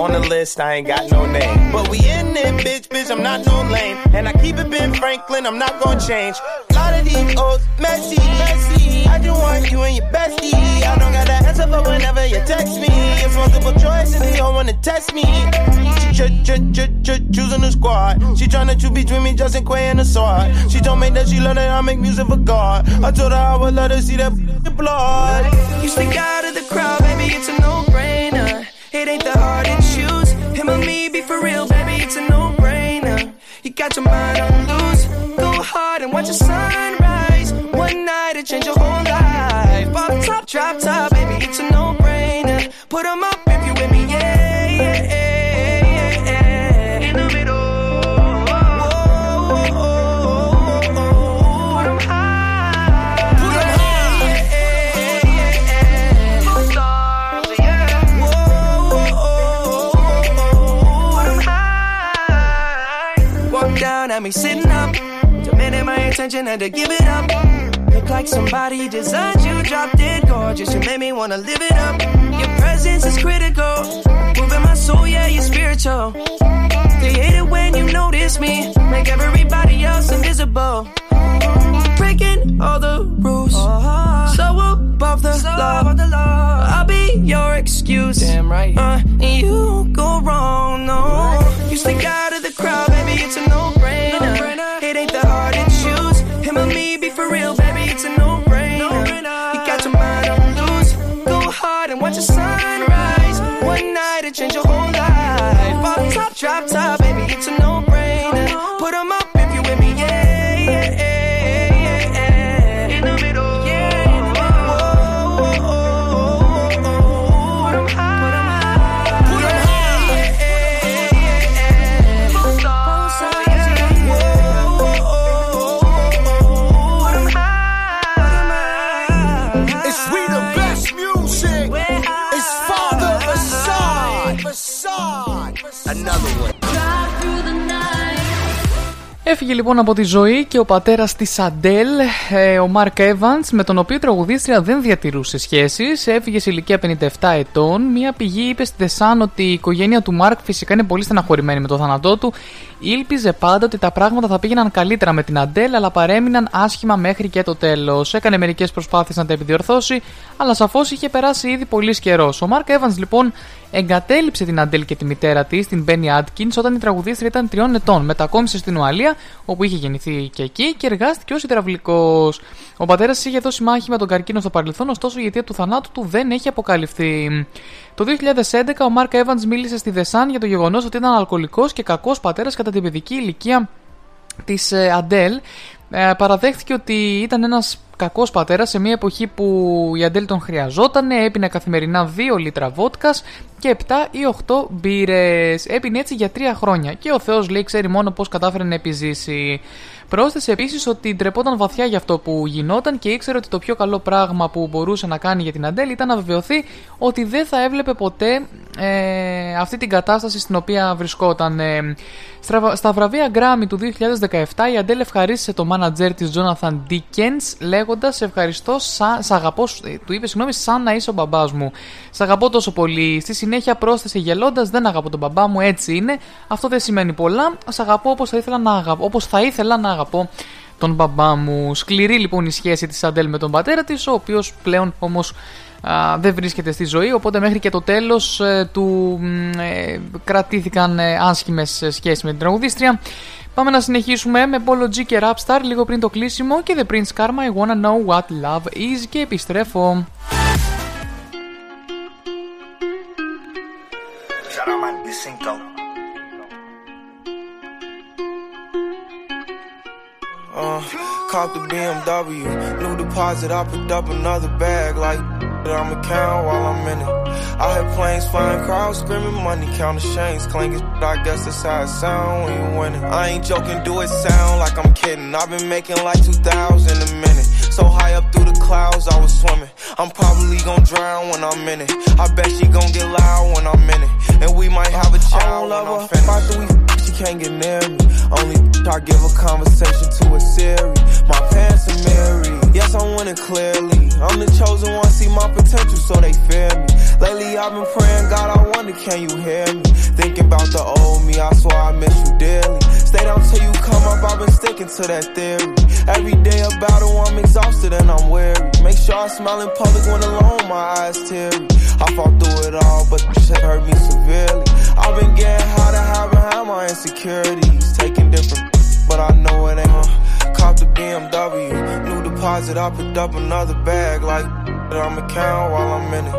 On the list, I ain't got no name. But we in it, bitch, bitch, I'm not no lame. And I keep it Ben Franklin, I'm not gonna change. A lot of these old messy, messy. I just want you and your bestie. I don't got an answer for whenever you text me. It's multiple choice and you don't wanna test me. She ch ch ch ch choosing the squad. She tryna choose between me, Justin Quay and the sword. She told me that she love that I make music for God. I told her I would let her see that blood. You stick out of the crowd, baby, it's a no-brainer. It ain't that hard to choose. Him or me, be for real, baby, it's a no-brainer. You got your mind on loose. Go hard and watch the sunrise. One night it change your whole life. Off top, drop top, baby, it's a no-brainer. Put 'em up at me sitting up. Demanding my attention, had to give it up. Look like somebody designed you, dropped it gorgeous. You made me wanna live it up. Your presence is critical. Moving my soul, yeah, you're spiritual. Created when you notice me. Make everybody else invisible. Breaking all the rules. So above the, law. I'll be your excuse. Damn right. Uh, and you go wrong, no. You stick out of the crowd, baby, it's a no-brainer. It ain't that hard to choose. Him or me, be for real, baby, it's a no-brainer. You got your mind on loose. Go hard and watch the sunrise. One night it change your whole life. Off top, drop top, baby, it's a no-brainer. Έφυγε λοιπόν από τη ζωή και ο πατέρας της Αντέλ, ε, ο Μαρκ Evans, με τον οποίο η τραγουδίστρια δεν διατηρούσε σχέσεις. Έφυγε σε ηλικία 57 ετών. Μία πηγή είπε στη Δεσάν ότι η οικογένεια του Μαρκ φυσικά είναι πολύ στεναχωρημένη με το θάνατό του. Ήλπιζε πάντα ότι τα πράγματα θα πήγαιναν καλύτερα με την Αντέλ, αλλά παρέμειναν άσχημα μέχρι και το τέλος. Έκανε μερικές προσπάθειες να τα επιδιορθώσει, αλλά σαφώς είχε περάσει ήδη πολύς καιρός. Ο Μαρκ Evans λοιπόν εγκατέλειψε την Αντέλ και τη μητέρα της, την Μπένι Άντκιν, όταν η τραγουδίστρια ήταν τριών ετών. Μετακόμισε στην Ουαλία, όπου είχε γεννηθεί και εκεί, και εργάστηκε ως υδραυλικός. Ο πατέρας είχε δώσει μάχη με τον καρκίνο στο παρελθόν, ωστόσο η αιτία του θανάτου του δεν έχει αποκαλυφθεί. Το 2011 ο Μάρκ Evans μίλησε στη Δεσάν για το γεγονός ότι ήταν αλκοολικός και κακός πατέρας κατά την παιδική ηλικία της Αντέλ. Ε, παραδέχθηκε ότι ήταν ένας κακός πατέρας σε μια εποχή που η Αντέλ τον χρειαζόταν, έπινε καθημερινά 2 λίτρα βότκας και 7 ή 8 μπύρες. Έπινε έτσι για 3 χρόνια και ο Θεός λέει ξέρει μόνο πώς κατάφερε να επιζήσει. Πρόσθεσε επίσης ότι ντρεπόταν βαθιά για αυτό που γινόταν και ήξερε ότι το πιο καλό πράγμα που μπορούσε να κάνει για την Αντέλ ήταν να βεβαιωθεί ότι δεν θα έβλεπε ποτέ ε, αυτή την κατάσταση στην οποία βρισκόταν. Ε, στα βραβεία Grammy του 2017 η Αντέλ ευχαρίστησε το μάνατζερ της Jonathan Dickens λέγοντας ευχαριστώ, σα, σ' αγαπώ, ε, του είπε συγγνώμη σαν να είσαι ο μπαμπάς μου. Σ' αγαπώ τόσο πολύ. Στη συνέχεια πρόσθεσε γελώντας δεν αγαπώ τον μπαμπά μου, έτσι είναι. Αυτό δεν σημαίνει πολλά. Σ' αγαπώ όπως θα ήθελα να αγαπώ, όπως θα ήθελα να αγαπώ τον μπαμπά μου. Σκληρή λοιπόν η σχέση της Αντέλ με τον πατέρα της, ο οποίος πλέον όμως δεν βρίσκεται στη ζωή οπότε μέχρι και το τέλος ε, του ε, κρατήθηκαν ε, άσχημες σχέσεις με την τραγουδίστρια Πάμε να συνεχίσουμε με Polo G και Rapstar λίγο πριν το κλείσιμο και The Prince Karma I Wanna Know What Love Is και επιστρέφω Uh, caught the BMW, new deposit, I picked up another bag like I'ma count while I'm in it. I hear planes flying, crowds screaming, money counting chains clanking. I guess that's how it sound when you winning. I ain't joking, do it sound like I'm kidding. I've been making like 2,000 a minute. So high up through the clouds, I was swimming. I'm probably gonna drown when I'm in it. I bet she gonna get loud when I'm in it. And we might have a child when I'm finished. After we she can't get near me. Only I give a conversation to a Siri. My pants are married. Yes, I'm winning clearly. I'm the chosen one, see my potential, so they fear me. Lately, I've been praying, God, I wonder, can you hear me? Thinking about the old me, I swear I miss you dearly. Stay down till you come up, I've been sticking to that theory. Every day a battle, I'm exhausted and I'm weary. Make sure I smile in public when alone, my eyes teary. I fought through it all, but this shit hurt me severely. Been getting high to behind my insecurities. Taking different, but I know it ain't. Cop the BMW, new deposit, I picked up another bag like I'ma count while I'm in it.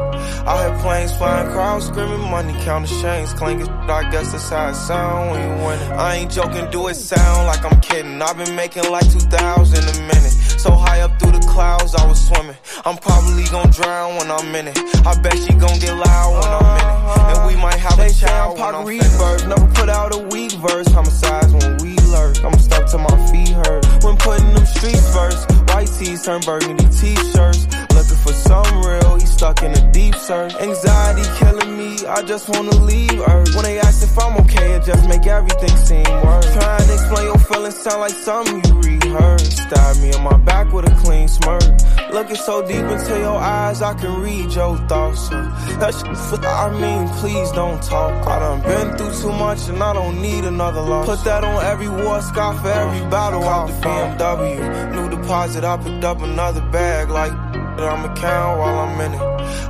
I hear planes flying, crowds screaming, money counting chains clanking. I guess that's how it sound when you win it. I ain't joking, do it sound like I'm kidding. I've been making like 2,000 a minute. So high up through the clouds, I was swimming. I'm probably gonna drown when I'm in it. I bet she gonna get loud when I'm in it. And we might have They a say child I'm when I'm never put out a weak verse. Homicides when we lurk. I'm stuck to my feet hurt. When putting them streets first, white tees turn burgundy t-shirts. Looking for some real, he stuck in a deep search. Anxiety killing me, I just wanna leave Earth. When they ask if I'm okay, it just make everything seem worse. Trying to explain your feelings sound like something you rehearsed. Stab me in my back with a clean smirk. Looking so deep into your eyes, I can read your thoughts. That shit, I mean, please don't talk. I done been through too much and I don't need another loss. Put that on every war scar for every battle. Out the BMW, new deposit, I picked up another bag like. I'ma count while I'm in it.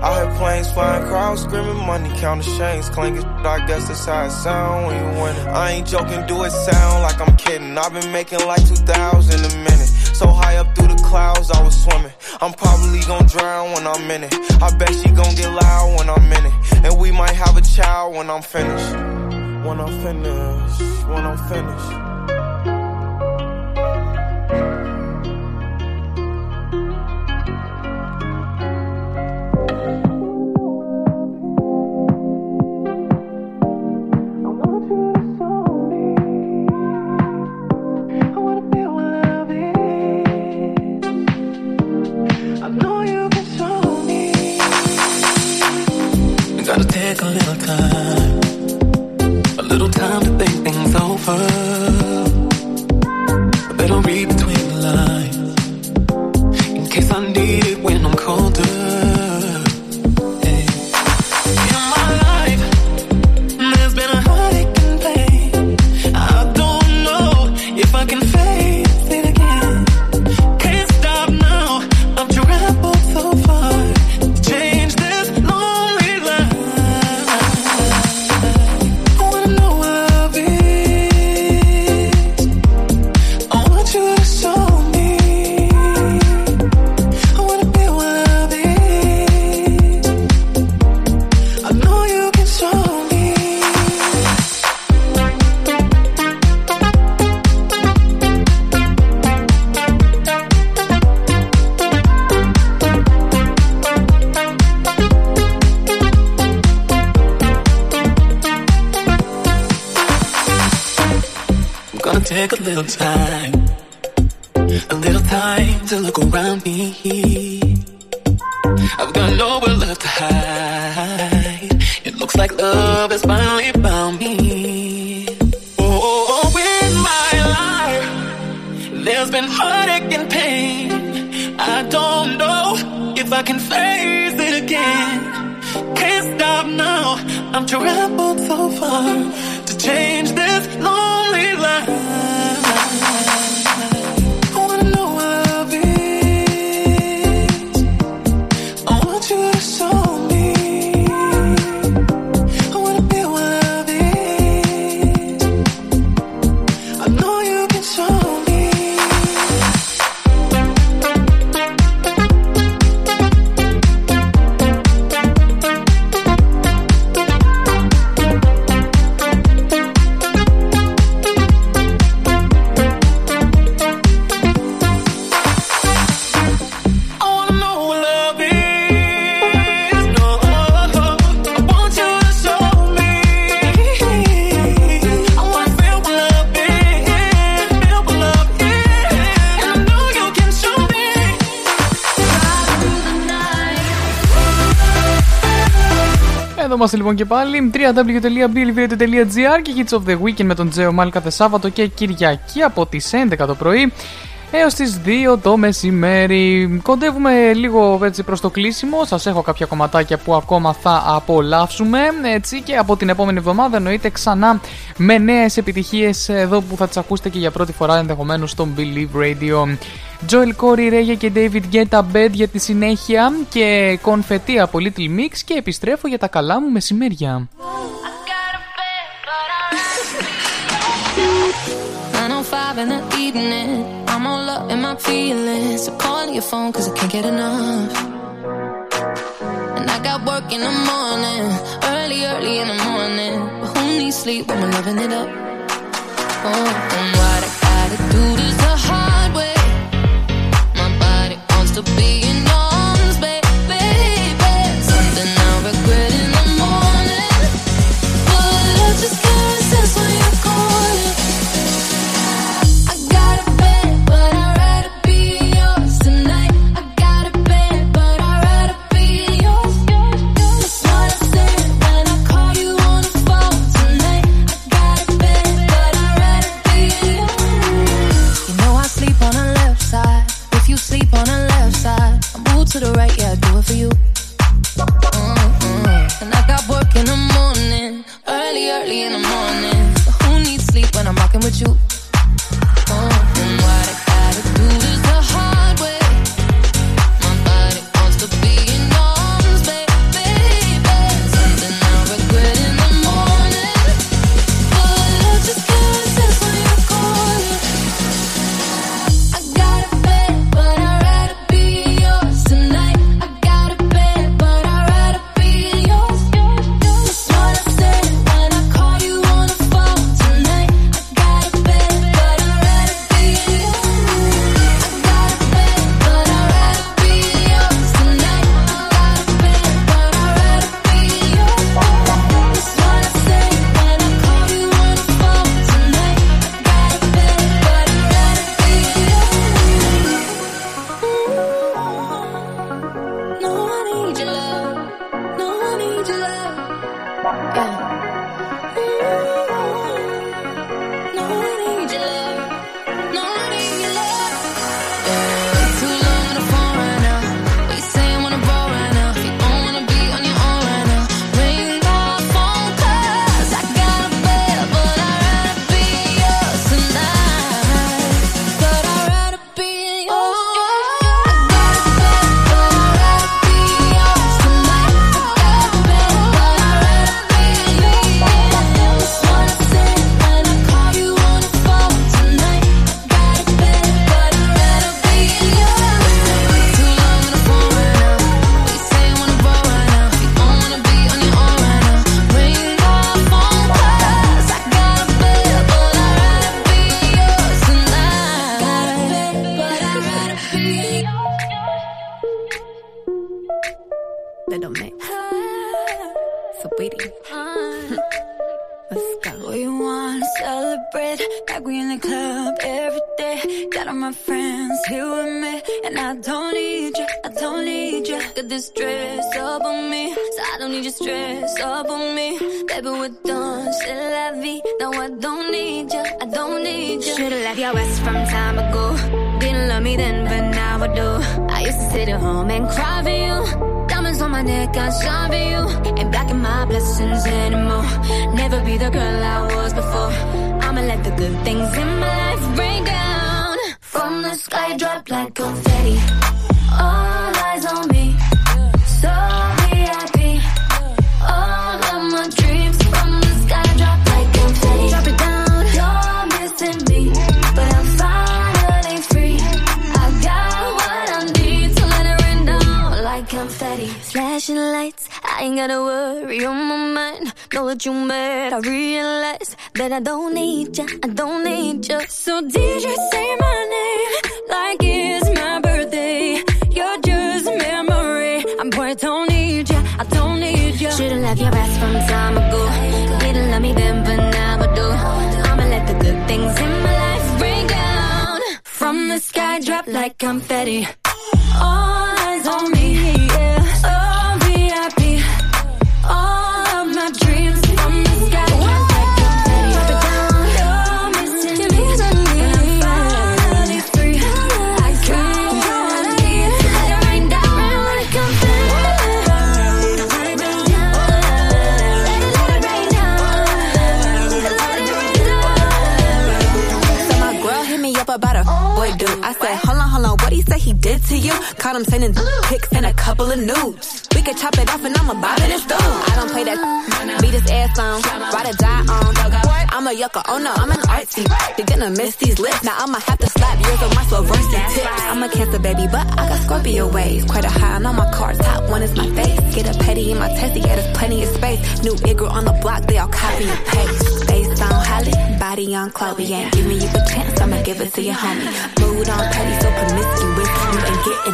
I hear planes flying, crowds screaming, money counting chains clanking. I guess that's how it sound when you win it. I ain't joking, do it sound like I'm kidding. I've been making like 2,000 a minute. So high up through the clouds, I was swimming. I'm probably gonna drown when I'm in it. I bet she gonna get loud when I'm in it. And we might have a child when I'm finished. When I'm finished, when I'm finished. Time, a little time to think things over. Λοιπόν και πάλι www.blvradio.gr και Hits of the Weekend με τον Τζέο Μάλ κάθε Σάββατο και Κυριακή από τις 11 το πρωί έως τις 2 το μεσημέρι. Κοντεύουμε λίγο έτσι το κλείσιμο, Σας έχω κάποια κομματάκια που ακόμα θα απολαύσουμε έτσι και από την επόμενη εβδομάδα εννοείται ξανά με νέες επιτυχίες εδώ που θα τις ακούσετε και για πρώτη φορά ενδεχομένως στον Believe Radio. Joel Corey, Reggae και David Guetta Bed για τη συνέχεια και κονφετή από Little Mix και επιστρέφω για τα καλά μου μεσημέρια. to be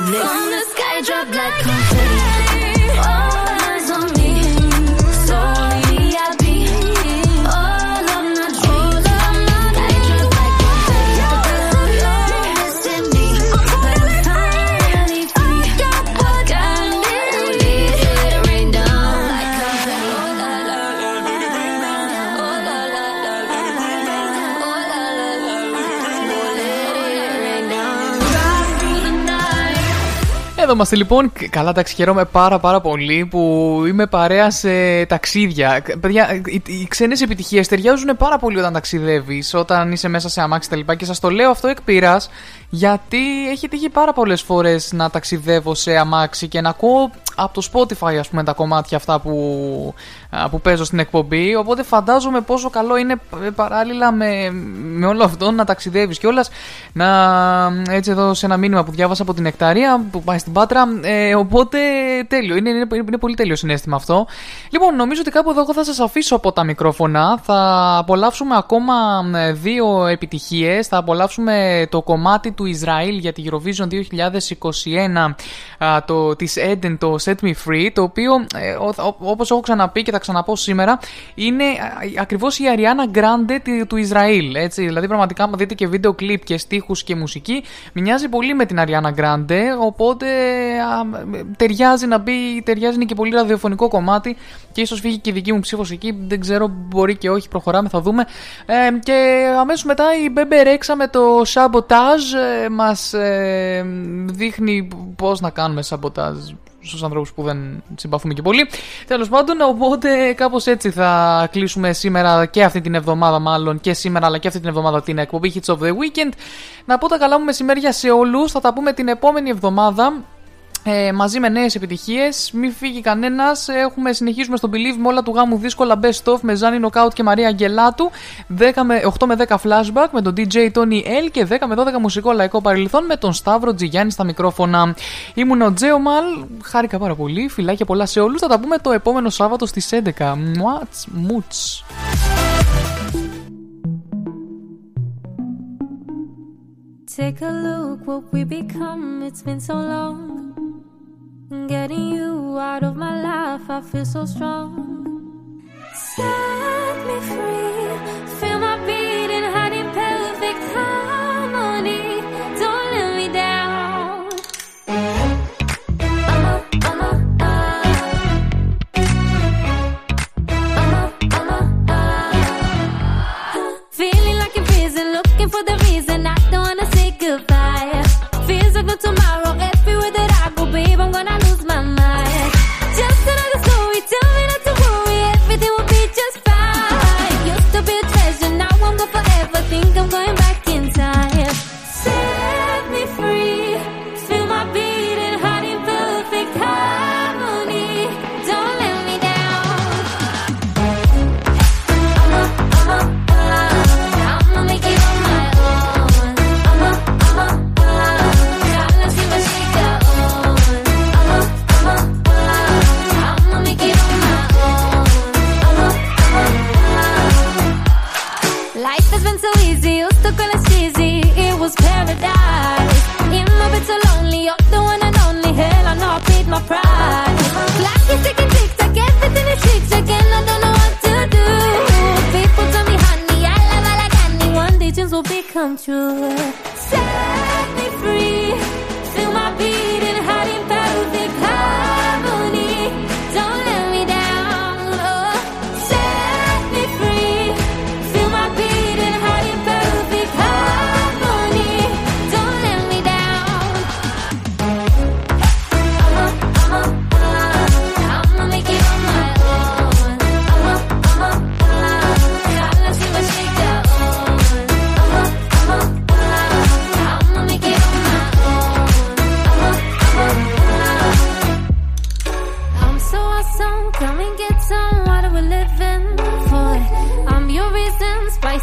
From the sky, drop like confetti. Είμαστε λοιπόν. Καλά, εντάξει, χαίρομαι πάρα πάρα πολύ που είμαι παρέα σε ταξίδια. Παιδιά, οι, οι ξένες επιτυχίες ταιριάζουν πάρα πολύ όταν ταξιδεύεις, όταν είσαι μέσα σε αμάξι κτλ. Και σας το λέω αυτό εκ πείρας, γιατί έχει τύχει πάρα πολλές φορές να ταξιδεύω σε αμάξι και να ακούω από το Spotify, ας πούμε, τα κομμάτια αυτά που, α, που παίζω στην εκπομπή. Οπότε φαντάζομαι πόσο καλό είναι ε, παράλληλα με, με όλο αυτό να ταξιδεύεις κιόλα. Να έτσι εδώ σε ένα μήνυμα που διάβασα από την Εκταρία που πάει στην Πάτρα. Ε, οπότε τέλειο. Είναι, είναι, είναι πολύ τέλειο συνέστημα αυτό. Λοιπόν, νομίζω ότι κάπου εδώ εγώ θα σας αφήσω από τα μικρόφωνα. Θα απολαύσουμε ακόμα ε, δύο επιτυχίες. Θα απολαύσουμε το κομμάτι του Ισραήλ για τη Eurovision 2021 α, το, της Eden, το Set Me Free, το οποίο ε, ο- ο- όπως έχω ξαναπεί και θα ξαναπώ σήμερα είναι α, ακριβώς η Ariana Grande τη- του Ισραήλ, έτσι, δηλαδή πραγματικά άμα δείτε και βίντεο κλιπ και στίχους και μουσική μοιάζει πολύ με την Ariana Grande, οπότε α, ταιριάζει να μπει, ταιριάζει είναι και πολύ ραδιοφωνικό κομμάτι και ίσως φύγει και η δική μου ψήφος εκεί, δεν ξέρω μπορεί και όχι, προχωράμε, θα δούμε. Ε, και αμέσως μετά η Μπέμπε Ρέξα με το Sabotage ε, μας ε, δείχνει πώς να κάνουμε Sabotage στους ανθρώπους που δεν συμπαθούμε και πολύ. Τέλος πάντων, οπότε κάπως έτσι θα κλείσουμε σήμερα και αυτή την εβδομάδα μάλλον και σήμερα αλλά και αυτή την εβδομάδα την εκπομπή Hits of the Weekend. Να πω τα καλά μου μεσημέρια σε όλους, θα τα πούμε την επόμενη εβδομάδα ε, μαζί με νέες επιτυχίες. Μην φύγει κανένας. Έχουμε συνεχίσουμε στον Believe με όλα του γάμου δύσκολα best of με Ζάνι Νοκάουτ και Μαρία Αγγελάτου. 10 με, 8 με 10 flashback με τον DJ Tony L και 10 με 12 μουσικό λαϊκό παρελθόν με τον Σταύρο Τζιγιάννη στα μικρόφωνα. Ήμουν ο Τζέομαλ. Χάρηκα πάρα πολύ. Φιλάκια πολλά σε όλους. Θα τα πούμε το επόμενο Σάββατο στις 11. Μουάτς, μουτς. Take a look what we become. It's been so long. Getting you out of my life, I feel so strong. Set me free, feel my beating, hiding perfect time. will become true. Set me free, feel my beating, hiding battle, think high.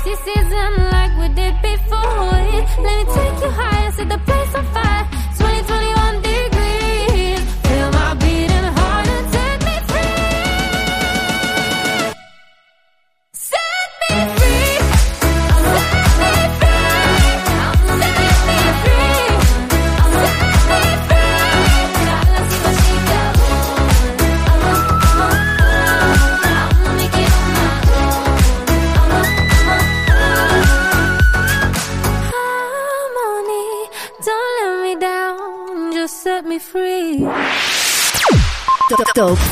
mysticism like we did before. Let me take you high.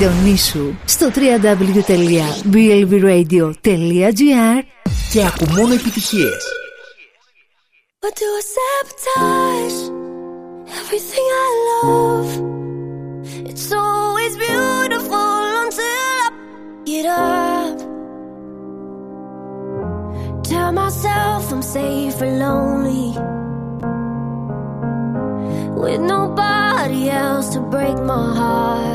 Συντονίσου στο www.blvradio.gr και ακού μόνο επιτυχίες. But do I sabotage everything I love? It's always beautiful until I get up. Tell myself I'm safe and lonely. with nobody else to break my heart.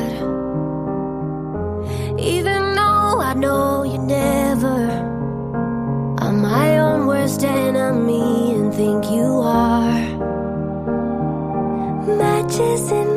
Even though I know you never are my own worst enemy and think you are. Matches in